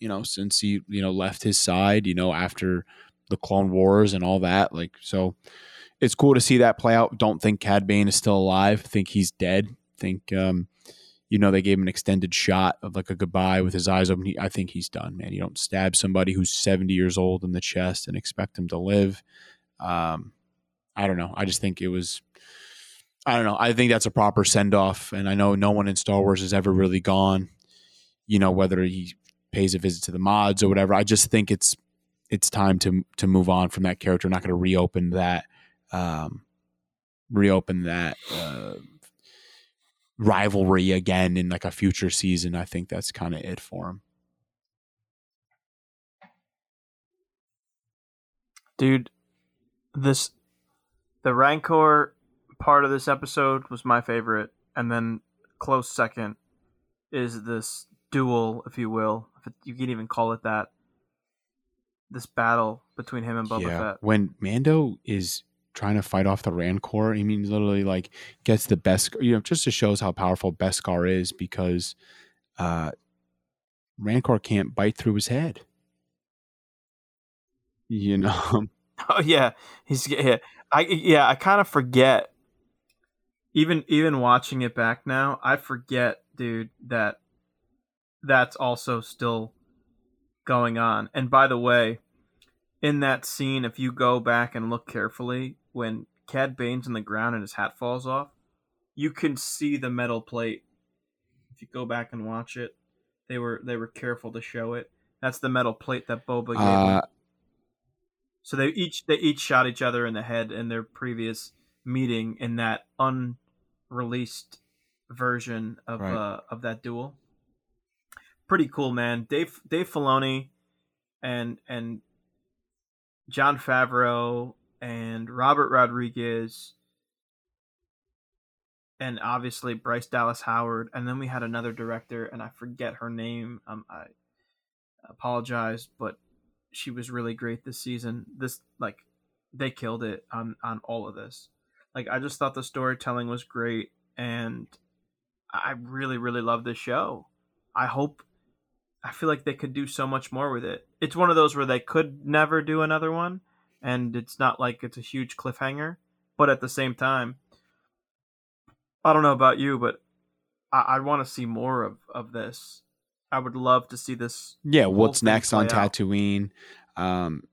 you know since he you know left his side you know after the Clone Wars and all that. Like so, it's cool to see that play out. Don't think Cad Bane is still alive. Think he's dead. I think um, you know they gave him an extended shot of like a goodbye with his eyes open. He, I think he's done, man. You don't stab somebody who's seventy years old in the chest and expect him to live. Um, I don't know. I just think it was. I don't know. I think that's a proper send off, and I know no one in Star Wars has ever really gone. You know whether he pays a visit to the mods or whatever. I just think it's it's time to to move on from that character. I'm not going to reopen that um, reopen that uh, rivalry again in like a future season. I think that's kind of it for him. dude this the rancor part of this episode was my favorite and then close second is this duel if you will if it, you can even call it that this battle between him and Boba Fett. When Mando is trying to fight off the Rancor, I mean, literally like gets the best, you know, just to shows how powerful Beskar is because uh, Rancor can't bite through his head. You know. (laughs) Oh yeah, he's yeah. I yeah, I kind of forget. Even even watching it back now, I forget, dude, that that's also still going on. And by the way, in that scene, if you go back and look carefully, when Cad Bane's on the ground and his hat falls off, you can see the metal plate. If you go back and watch it, they were they were careful to show it. That's the metal plate that Boba gave him. Uh, So they each they each shot each other in the head in their previous meeting in that unreleased version of Right. uh, of that duel. Pretty cool, man. Dave Dave Filoni and and Jon Favreau and Robert Rodriguez and obviously Bryce Dallas Howard and then we had another director and I forget her name. Um, I apologize, but she was really great this season. This like they killed it on on all of this. Like I just thought the storytelling was great and I really really love this show. I hope I feel like they could do so much more with it. It's one of those where they could never do another one and it's not like it's a huge cliffhanger, but at the same time I don't know about you, but I, I want to see more of, of this. I would love to see this yeah, what's next on out. Tatooine? Um,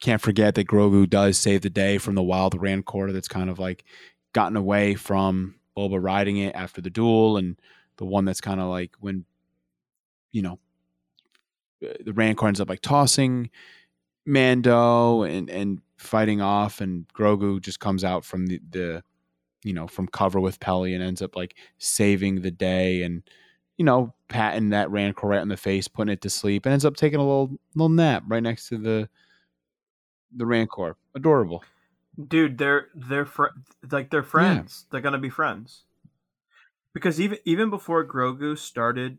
can't forget that Grogu does save the day from the wild Rancor that's kind of like gotten away from Boba riding it after the duel, and the one that's kind of like when, you know, uh, the Rancor ends up like tossing Mando and and fighting off, and Grogu just comes out from the the you know from cover with Peli and ends up like saving the day and you know patting that Rancor right in the face, putting it to sleep, and ends up taking a little little nap right next to the the Rancor. Adorable. dude they're they're fr- like they're friends they're gonna be friends because even even before grogu started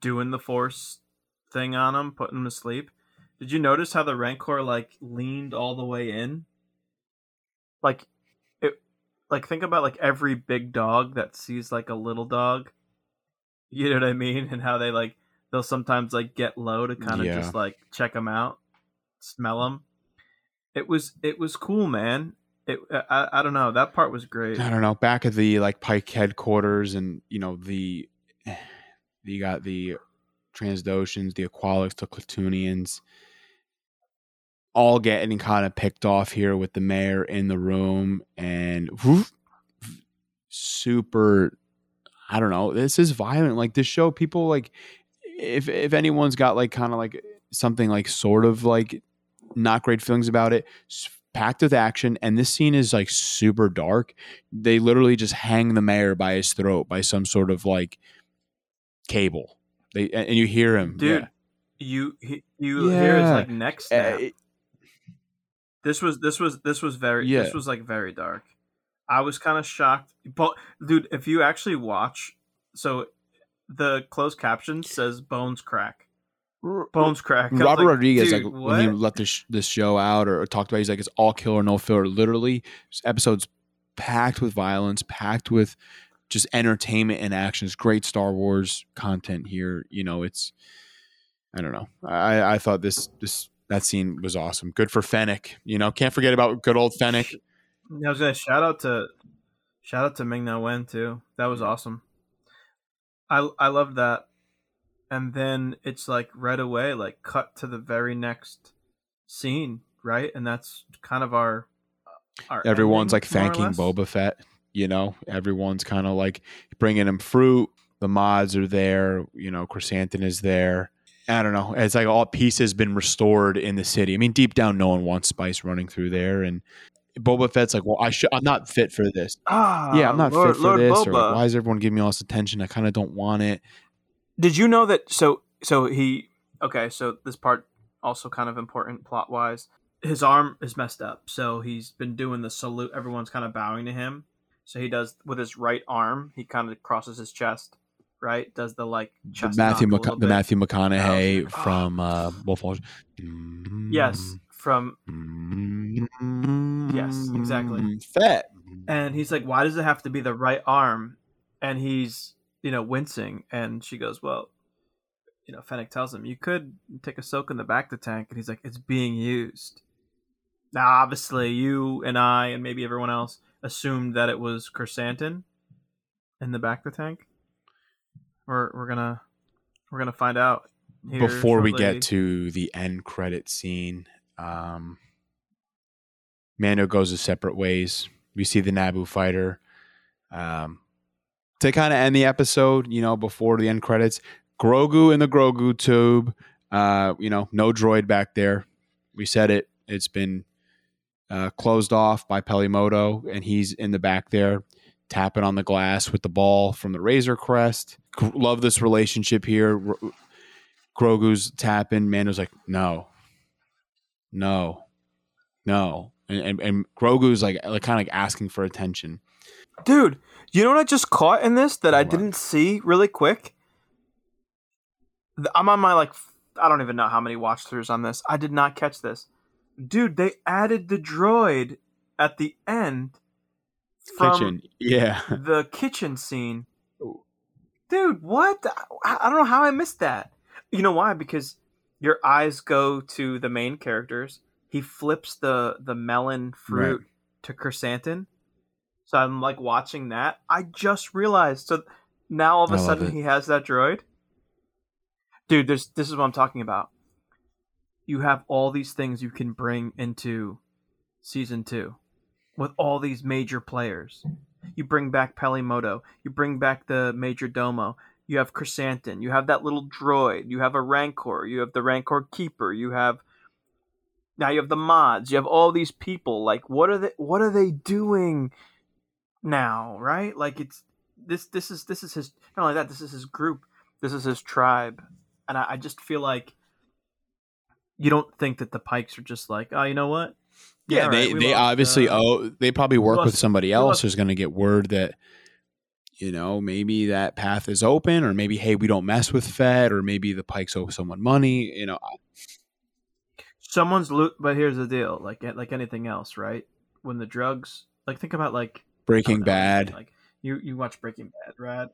doing the force thing on him putting him to sleep did you notice how the rancor like leaned all the way in? Like it like think about like every big dog that sees like a little dog. You know what i mean? And how they like they'll sometimes like get low to kind of Yeah. just like check them out smell them it was it was cool man. It I, I don't know. That part was great. I don't know. Back at the like Pike headquarters, and you know the (sighs) you got the Trandoshans, the Aqualish, the Klatooinians, all getting kind of picked off here with the mayor in the room, and super. I don't know. This is violent. Like this show, people like if if anyone's got like kind of like something like sort of like not great feelings about it, packed with action, and this scene is like super dark. They literally just hang the mayor by his throat by some sort of like cable. They and you hear him, dude yeah. you you hear his like neck snap it- this was this was this was very Yeah. this was like very dark i was kind of shocked but dude if you actually watch so the closed caption says bones crack bones crack Robert like, Rodriguez, like when he what? let this this show out or, or talked about, it, he's like it's all kill or no filler. Literally, episode's packed with violence, packed with just entertainment and action. It's great Star Wars content here. You know, it's I don't know. I I thought this this that scene was awesome. Good for Fennec. You know, can't forget about good old Fennec. Yeah, I was gonna shout out to shout out to Ming Na Wen too. That was mm-hmm. awesome. I I loved that. And then it's like right away, like cut to the very next scene, right? And that's kind of our. Uh, our Everyone's ending, like thanking. Boba Fett. You know, everyone's kind of like bringing him fruit. The mods are there. You know, Chrysanthemum is there. I don't know. It's like all peace has been restored in the city. I mean, deep down, no one wants Spice running through there, and Boba Fett's like, "Well, I should. I'm not fit for this. Ah, yeah, I'm not Lord, fit for Lord this. Or like, why is everyone giving me all this attention? I kind of don't want it. Did you know that? So so he okay. So this part also kind of important plot wise. His arm is messed up, so he's been doing the salute. Everyone's kind of bowing to him. So he does with his right arm. He kind of crosses his chest, right? Does the like The Matthew, McC- the. Matthew McConaughey oh. from uh, Wolf Hall. Yes, from Yes, exactly. Fett. and he's like, "Why does it have to be the right arm?" And he's you know wincing, and she goes, "Well." You know, Fennec tells him you could take a soak in the back of the tank, and he's like, "It's being used." Now, obviously, you and I, and maybe everyone else, assumed that it was Chrysanthemum in the back of the tank. We're we're gonna we're gonna find out Before we get to the end credit scene, um, Mando goes his separate ways. We see the Naboo fighter. Um, to kind of end the episode, you know, before the end credits, Grogu in the Grogu tube. Uh, you know, no droid back there. We said it. It's been uh, closed off by Peli Motto, and he's in the back there, tapping on the glass with the ball from the Razor Crest. Love this relationship here. Grogu's tapping. Mando's like, no, no, no, and and, and Grogu's like, like kind of like asking for attention. Dude, you know what I just caught in this that I What? didn't see really quick? I'm on my like I don't even know how many watch throughs on this. I did not catch this. Dude, they added the droid at the end Kitchen, (laughs) yeah. the kitchen scene. Dude, what? I don't know how I missed that. You know why? Because your eyes go to the main characters. He flips the the melon fruit to chrysanthemum. So I'm like watching that. I just realized. So now all of a I sudden he has that droid. Dude, there's this is what I'm talking about. You have all these things you can bring into season two with all these major players. You bring back Peli Motto. You bring back the Major Domo. You have Chrysanthemum. You have that little droid. You have a Rancor. You have the Rancor Keeper. You have now you have the mods. You have all these people. Like what are they? What are they doing now? Right? Like it's this. This is this is his. Not only that. This is his group. This is his tribe. And I, I just feel like you don't think that the Pikes are just like, oh, you know what? Yeah, they right, they lost, obviously uh, owe. They probably work with somebody else who's going to get word that you know maybe that path is open, or maybe hey, we don't mess with Fett, or maybe the Pikes owe someone money. You know, someone's loot but here's the deal like like anything else right when the drugs like think about like Breaking know, Bad. like you you watch breaking bad right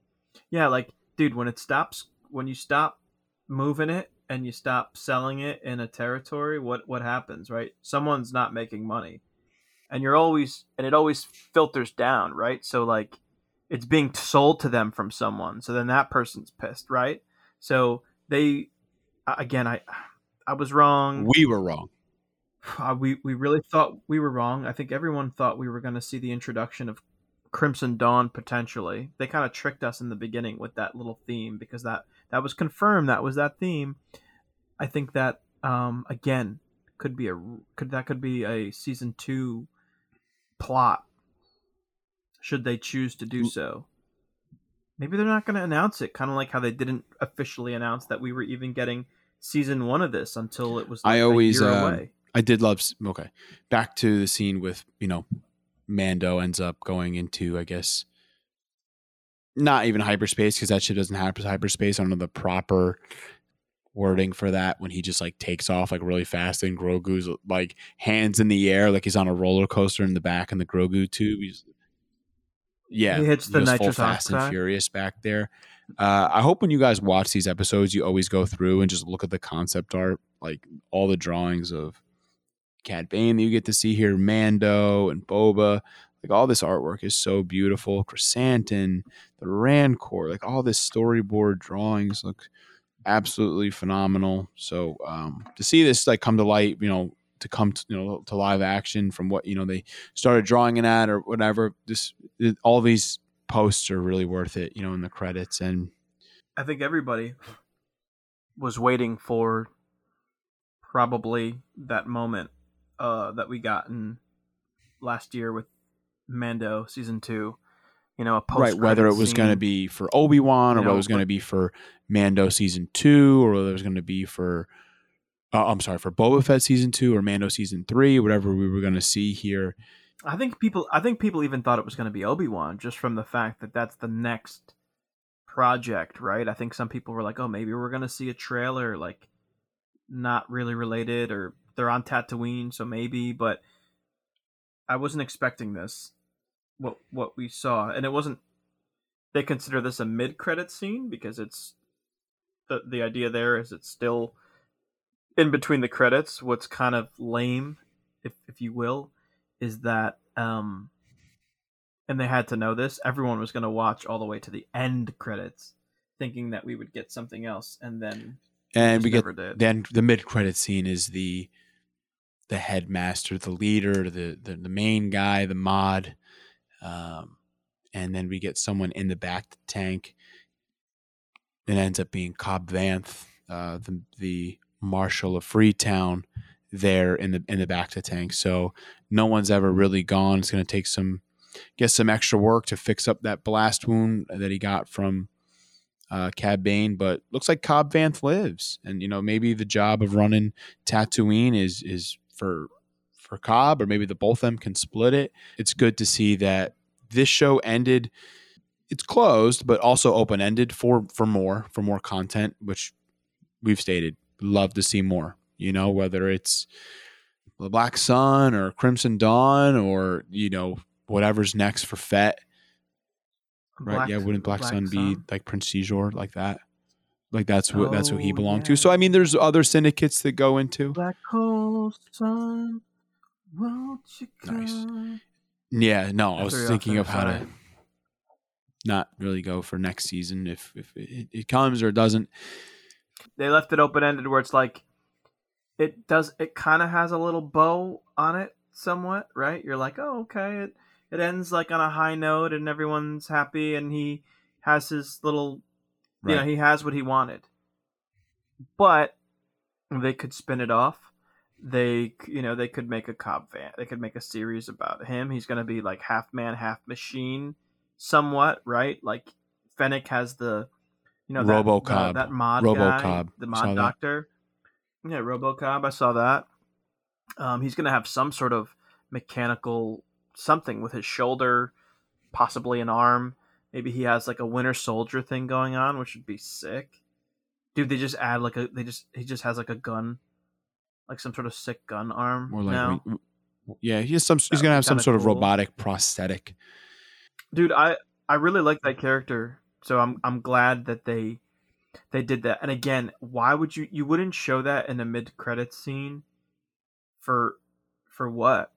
yeah like dude when it stops when you stop moving it and you stop selling it in a territory what what happens right someone's not making money and you're always and it always filters down right so like it's being sold to them from someone so then that person's pissed right so they again i i was wrong We were wrong. uh, we we really thought we were wrong. I think everyone thought we were going to see the introduction of Crimson Dawn potentially. They kind of tricked us in the beginning with that little theme because that that was confirmed. That was that theme. I think that um, again could be a could that could be a season two plot should they choose to do so. Maybe they're not going to announce it, kind of like how they didn't officially announce that we were even getting season one of this until it was. I like, a always, away. I did love. Okay, back to the scene with you know, Mando ends up going into I guess not even hyperspace because that shit doesn't have hyperspace. I don't know the proper wording for that when he just like takes off like really fast and Grogu's like hands in the air like he's on a roller coaster in the back in the Grogu tube. He's, Yeah, He hits the goes full Fast and. Furious back there. Uh, I hope when you guys watch these episodes, you always go through and just look at the concept art, like all the drawings of Cad Bane that you get to see here, Mando and Boba. Like all this artwork is so beautiful. Chrysanthemum, the Rancor, like all this storyboard drawings look absolutely phenomenal. So um, to see this like come to light, you know, to come to, you know to live action from what you know they started drawing it at or whatever, this all these posts are really worth it. You know, in the credits and I think everybody was waiting for probably that moment uh, that we got in last year with Mando season two. You know, a post right whether it was going to be for Obi Wan or You whether it was going to be for Mando season two or whether it was going to be for. Uh, I'm sorry for Boba Fett season two or Mando season three, whatever we were going to see here. I think people. I think people even thought it was going to be Obi Wan just from the fact that that's the next project, right? I think some people were like, "Oh, maybe we're going to see a trailer like not really related, or they're on Tatooine, so maybe." But I wasn't expecting this. What what we saw, and it wasn't. They consider this a mid credit scene because it's the the idea there is it's still in between the credits. What's kind of lame, if if you will, is that um and they had to know this everyone was going to watch all the way to the end credits thinking that we would get something else and then And we get did. then the mid credit scene is the the headmaster, the leader, the the, the main guy, the mod, um, and then we get someone in the bacta tank. It ends up being Cobb Vanth, uh, the the marshal of Freetown, there in the in the bacta tank. So no one's ever really gone. It's going to take some get some extra work to fix up that blast wound that he got from uh, Cad Bane, but looks like Cobb Vanth lives, and you know maybe the job of running Tatooine is is for for Cobb, or maybe the both of them can split it. It's good to see that this show ended. It's closed, but also open ended for for more for more content, which we've stated love to see more. You know whether it's the Black Sun or Crimson Dawn or you know whatever's next for Fett. Right? Black- yeah, wouldn't Black, Black Sun, be like Prince Xizor like that? Like that's what that's who he Oh, belonged yeah. to. So I mean, there's other syndicates that go into. black hole sun won't you Nice. Yeah, no, I was threw you off thinking of how to not really go for next season if if it, it comes or it doesn't. they left it open ended where it's like it does it kind of has a little bow on it somewhat right? You're like oh okay. It it ends like on a high note and everyone's happy and he has his little you know he has what he wanted. But they could spin it off they you know they could make a cobb vanth they could make a series about him. He's going to be like half man half machine somewhat right? Like fennec has the you know that, RoboCobb. the, that mod guy, the Saw mod that. doctor. Yeah robocob i saw that. Um, he's going to have some sort of mechanical something with his shoulder possibly an arm. Maybe he has like a winter soldier thing going on which would be sick. Dude they just add like a they just he just has like a gun like some sort of sick gun arm More like now. yeah, he has some. He's gonna have some sort of robotic prosthetic. dude i i really like that character so i'm i'm glad that they they did that and again why would you you wouldn't show that in a mid credits scene for for what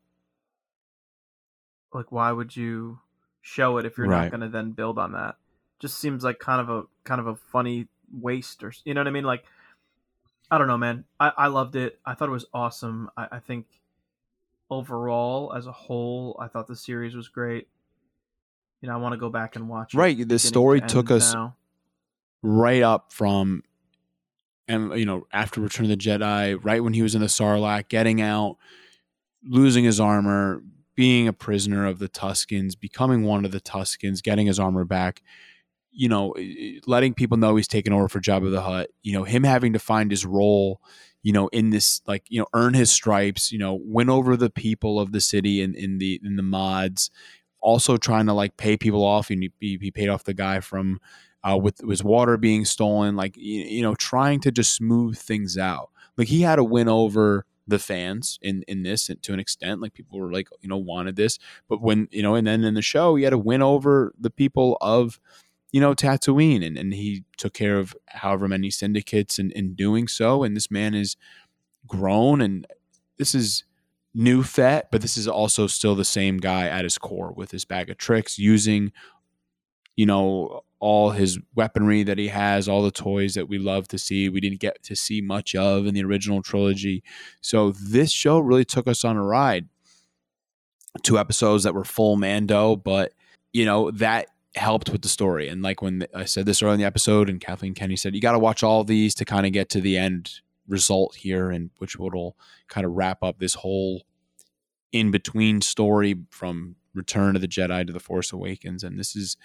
like why would you show it if you're Right. not going to then build on that just seems like kind of a kind of a funny waste or you know what i mean like i don't know man. I i loved it. I thought it was awesome. I, I think overall as a whole i thought the series was great. You know i want to go back and watch it Right, the story to took us now. right up from and you know after return of the jedi right when he was in the sarlacc getting out losing his armor being a prisoner of the tuscans becoming one of the tuscans getting his armor back you know letting people know he's taken over for Jabba the Hutt, you know him having to find his role you know in this like you know earn his stripes you know win over the people of the city in, in the in the mods also trying to like pay people off and he, he paid off the guy from uh, with his water being stolen, like you, you know, trying to just smooth things out. Like he had to win over the fans in in this to an extent. Like people were like, you know, wanted this, but when you know, and then in the show, he had to win over the people of you know Tatooine, and and he took care of however many syndicates in in doing so. And this man is grown, and this is new Fett, but this is also still the same guy at his core with his bag of tricks, using you know all his weaponry that he has, all the toys that we love to see. We didn't get to see much of in the original trilogy. So this show really took us on a ride. Two episodes that were full Mando, but you know, that helped with the story. And like when I said this earlier in the episode, and Kathleen Kennedy said, you got to watch all these to kind of get to the end result here, and which will kind of wrap up this whole in between story from Return of the Jedi to the Force Awakens. And this is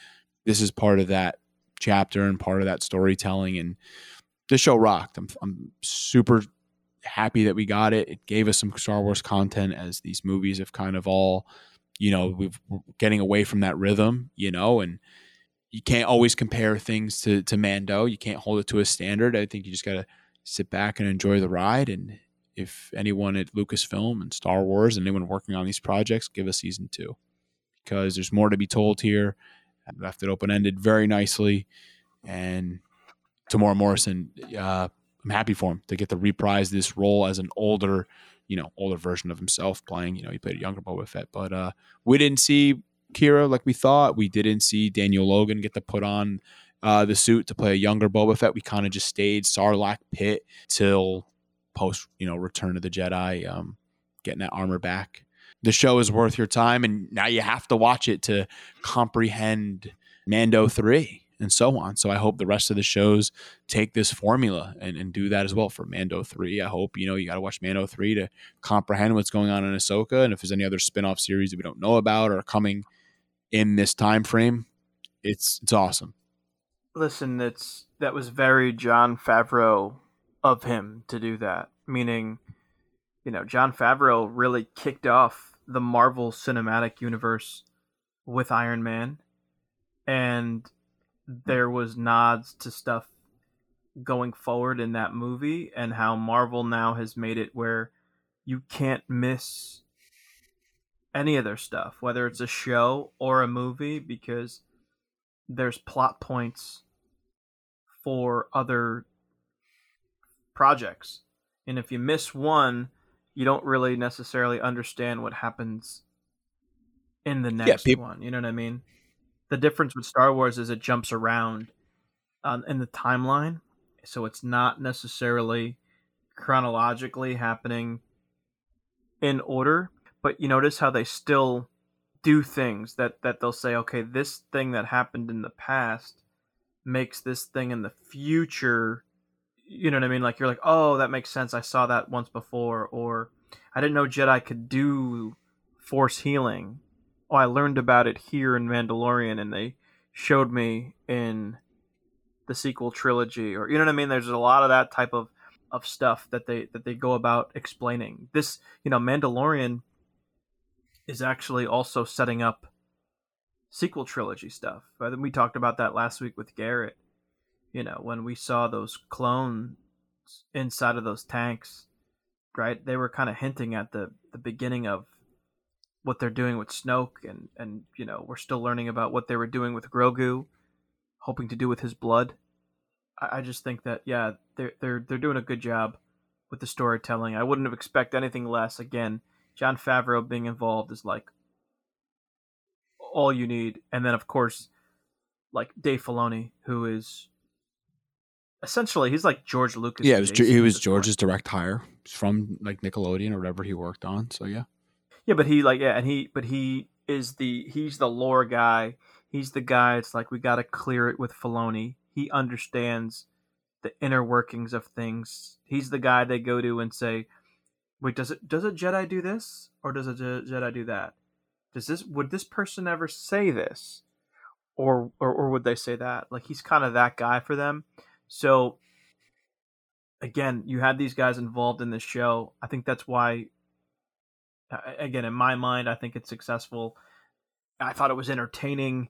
this is part of that chapter and part of that storytelling. And the show rocked. I'm, I'm super happy that we got it. It gave us some Star Wars content as these movies have kind of all, you know, we've we're getting away from that rhythm, you know, and you can't always compare things to to Mando. You can't hold it to a standard. I think you just got to sit back and enjoy the ride. And if anyone at Lucasfilm and Star Wars and anyone working on these projects, give us season two because there's more to be told here left it open ended very nicely. And Temuera Morrison, uh, I'm happy for him to get to reprise this role as an older, you know, older version of himself playing. You know, he played a younger Boba Fett, but uh, we didn't see Kira like we thought. We didn't see Daniel Logan get to put on uh, the suit to play a younger Boba Fett. We kind of just stayed Sarlacc pit till post, you know, Return of the Jedi, um, getting that armor back the show is worth your time, and now you have to watch it to comprehend Mando three and so on. So I hope the rest of the shows take this formula and, and do that as well for Mando three. I hope you know you got to watch Mando three to comprehend what's going on in Ahsoka, and if there's any other spin off series that we don't know about or coming in this time frame, it's it's awesome. Listen, it's that was very Jon Favreau of him to do that. Meaning, you know, Jon Favreau really kicked off the Marvel Cinematic Universe with Iron Man, and there was nods to stuff going forward in that movie, and how Marvel now has made it where you can't miss any of their stuff, whether it's a show or a movie, because there's plot points for other projects. And if you miss one, you don't really necessarily understand what happens in the next yeah, people- one. You know what I mean? The difference with Star Wars is it jumps around um, in the timeline, so it's not necessarily chronologically happening in order. But you notice how they still do things that that they'll say, okay, this thing that happened in the past makes this thing in the future you know what I mean? Like you're like, oh, that makes sense. I saw that once before, or I didn't know Jedi could do force healing. I learned about it here in Mandalorian, and they showed me in the sequel trilogy, or you know what I mean. There's a lot of that type of of stuff that they that they go about explaining. This, you know, Mandalorian is actually also setting up sequel trilogy stuff. I think we talked about that last week with Garrett you know, when we saw those clones inside of those tanks, right? They were kind of hinting at the the beginning of what they're doing with Snoke, and and you know, we're still learning about what they were doing with Grogu, hoping to do with his blood. I, I just think that yeah, they're they're they're doing a good job with the storytelling. I wouldn't have expected anything less. Again, Jon Favreau being involved is like all you need, and then of course, like Dave Filoni, who is essentially he's like George Lucas. Yeah, it was he was George's direct hire from like Nickelodeon or whatever he worked on. So yeah. Yeah, but he like yeah, and he but he is the he's the lore guy. He's the guy. It's like we got to clear it with Filoni. He understands the inner workings of things. He's the guy they go to and say, "Wait, does it does a Jedi do this or does a Jedi do that? Does this would this person ever say this?" Or, or, or would they say that? Like he's kind of that guy for them. So again, you had these guys involved in this show. I think that's why again, in my mind, I think it's successful. I thought it was entertaining.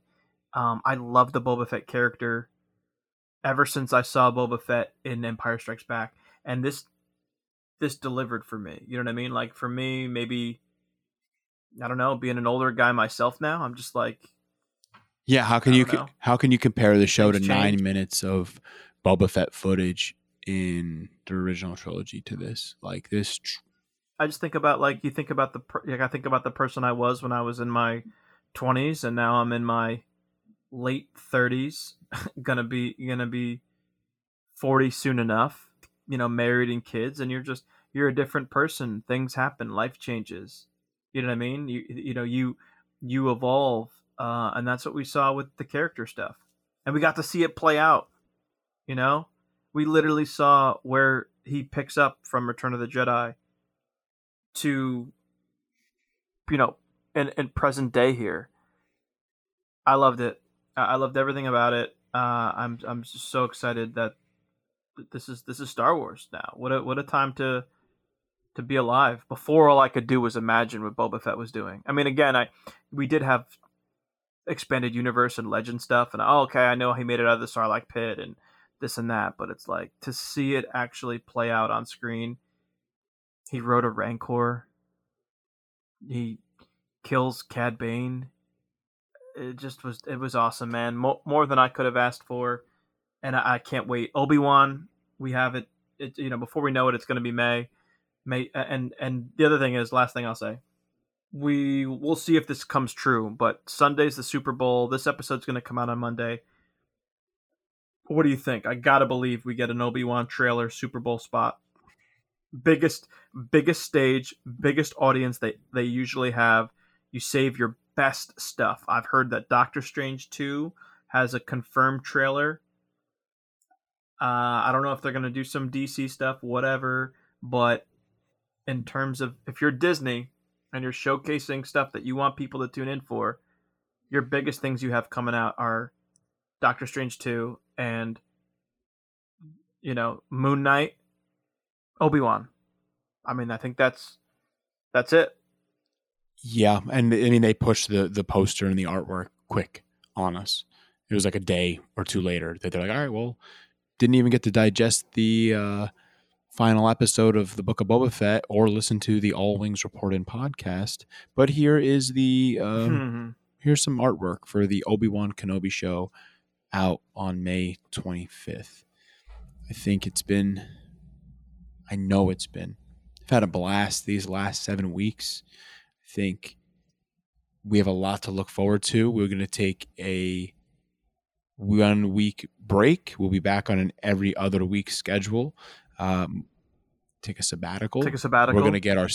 Um, I love the Boba Fett character ever since I saw Boba Fett in Empire Strikes Back, and this this delivered for me. You know what I mean? Like for me, maybe I don't know, being an older guy myself now, I'm just like Yeah, how can you know. how can you compare the show Things to nine minutes of Boba Fett footage in the original trilogy to this? Like this, I just think about like you think about the like I think about the person I was when I was in my 20s and now I'm in my late 30s (laughs) gonna be gonna be 40 soon enough you know married and kids and you're just you're a different person. Things happen. Life changes. You know what I mean? You you know you you evolve uh, and that's what we saw with the character stuff. And we got to see it play out you know? We literally saw where he picks up from Return of the Jedi to you know in, in present day here i loved it. I loved everything about it. Uh i'm i'm just so excited that this is this is star wars now. What a what a time to to be alive before all i could do was imagine what boba fett was doing. I mean again i we did have expanded universe and legend stuff and oh, okay i know he made it out of the sarlacc pit and this and that but it's like to see it actually play out on screen he rode a rancor. He kills cad bane. It just was it was awesome man. Mo- more than i could have asked for. And i, I can't wait. Obi-wan we have it, it you know before we know it it's going to be may. May and and the other thing is last thing i'll say. We we'll see if this comes true but sunday's the super bowl. This episode's going to come out on monday. What do you think? I gotta believe we get an obi-wan trailer super bowl spot biggest biggest stage biggest audience they they usually have. You save your best stuff. I've heard that doctor strange 2 has a confirmed trailer. Uh i don't know if they're going to do some dc stuff whatever but in terms of if you're disney and you're showcasing stuff that you want people to tune in for your biggest things you have coming out are doctor strange 2 and you know moon knight obi-wan i mean i think that's that's it yeah, and I mean they pushed the the poster and the artwork quick on us. It was like a day or two later that they're like, all right, well, didn't even get to digest the uh, final episode of the Book of Boba Fett or listen to the All Wings Report in podcast, but here is the um, (laughs) here's some artwork for the Obi Wan Kenobi show out on May 25th. I think it's been, I know it's been. I've had a blast these last seven weeks. I think we have a lot to look forward to. We're going to take a one week break. We'll be back on an every other week schedule. Um, take a sabbatical. take a sabbatical We're going to get our.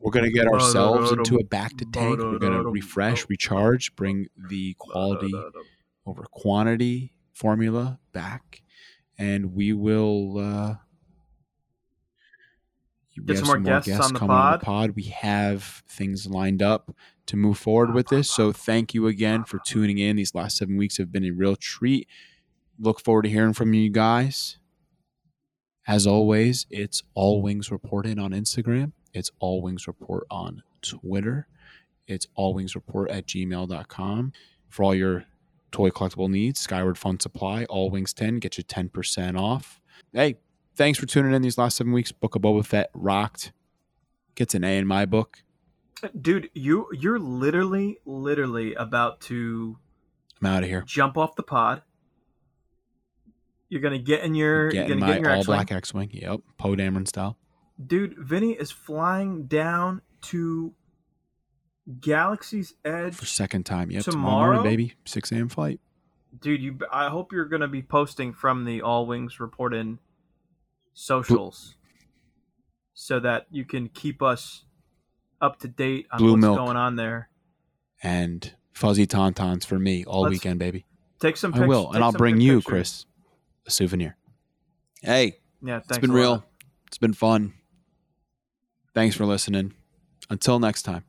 We're going to get ourselves into a bacta tank. We're going to refresh, recharge, bring the quality over quantity formula back, and we will. Uh, we Get have some more guests on the coming on the pod. pod. We have things lined up to move forward with this. So thank you again for tuning in. These last seven weeks have been a real treat. Look forward to hearing from you guys. As always, it's All Wings Reported on Instagram. It's All Wings Report on Twitter. It's All Wings Report at gmail.com. For all your toy collectible needs, Skyward Fun Supply, All Wings 10, get you 10% off. Hey, thanks for tuning in these last seven weeks. Book of Boba Fett rocked. Gets an A in my book. dude you you're literally literally about to I'm out of here. jump off the pod you're gonna get in your you're Getting my get in your all X-Wing. black X Wing. Yep. Poe Dameron style. dude vinny is flying down to galaxy's edge For second time. Yep. Tomorrow, Tomorrow? morning, baby. 6 a.m. flight. dude you i hope you're gonna be posting from the all wings report in socials so that you can keep us up to date on Blue what's milk. going on there And fuzzy tauntauns for me all Let's weekend, baby. take some I will. And I'll bring you, pictures. Chris, a souvenir. Hey, yeah thanks it's been a lot. real. It's been fun. Thanks for listening. Until next time.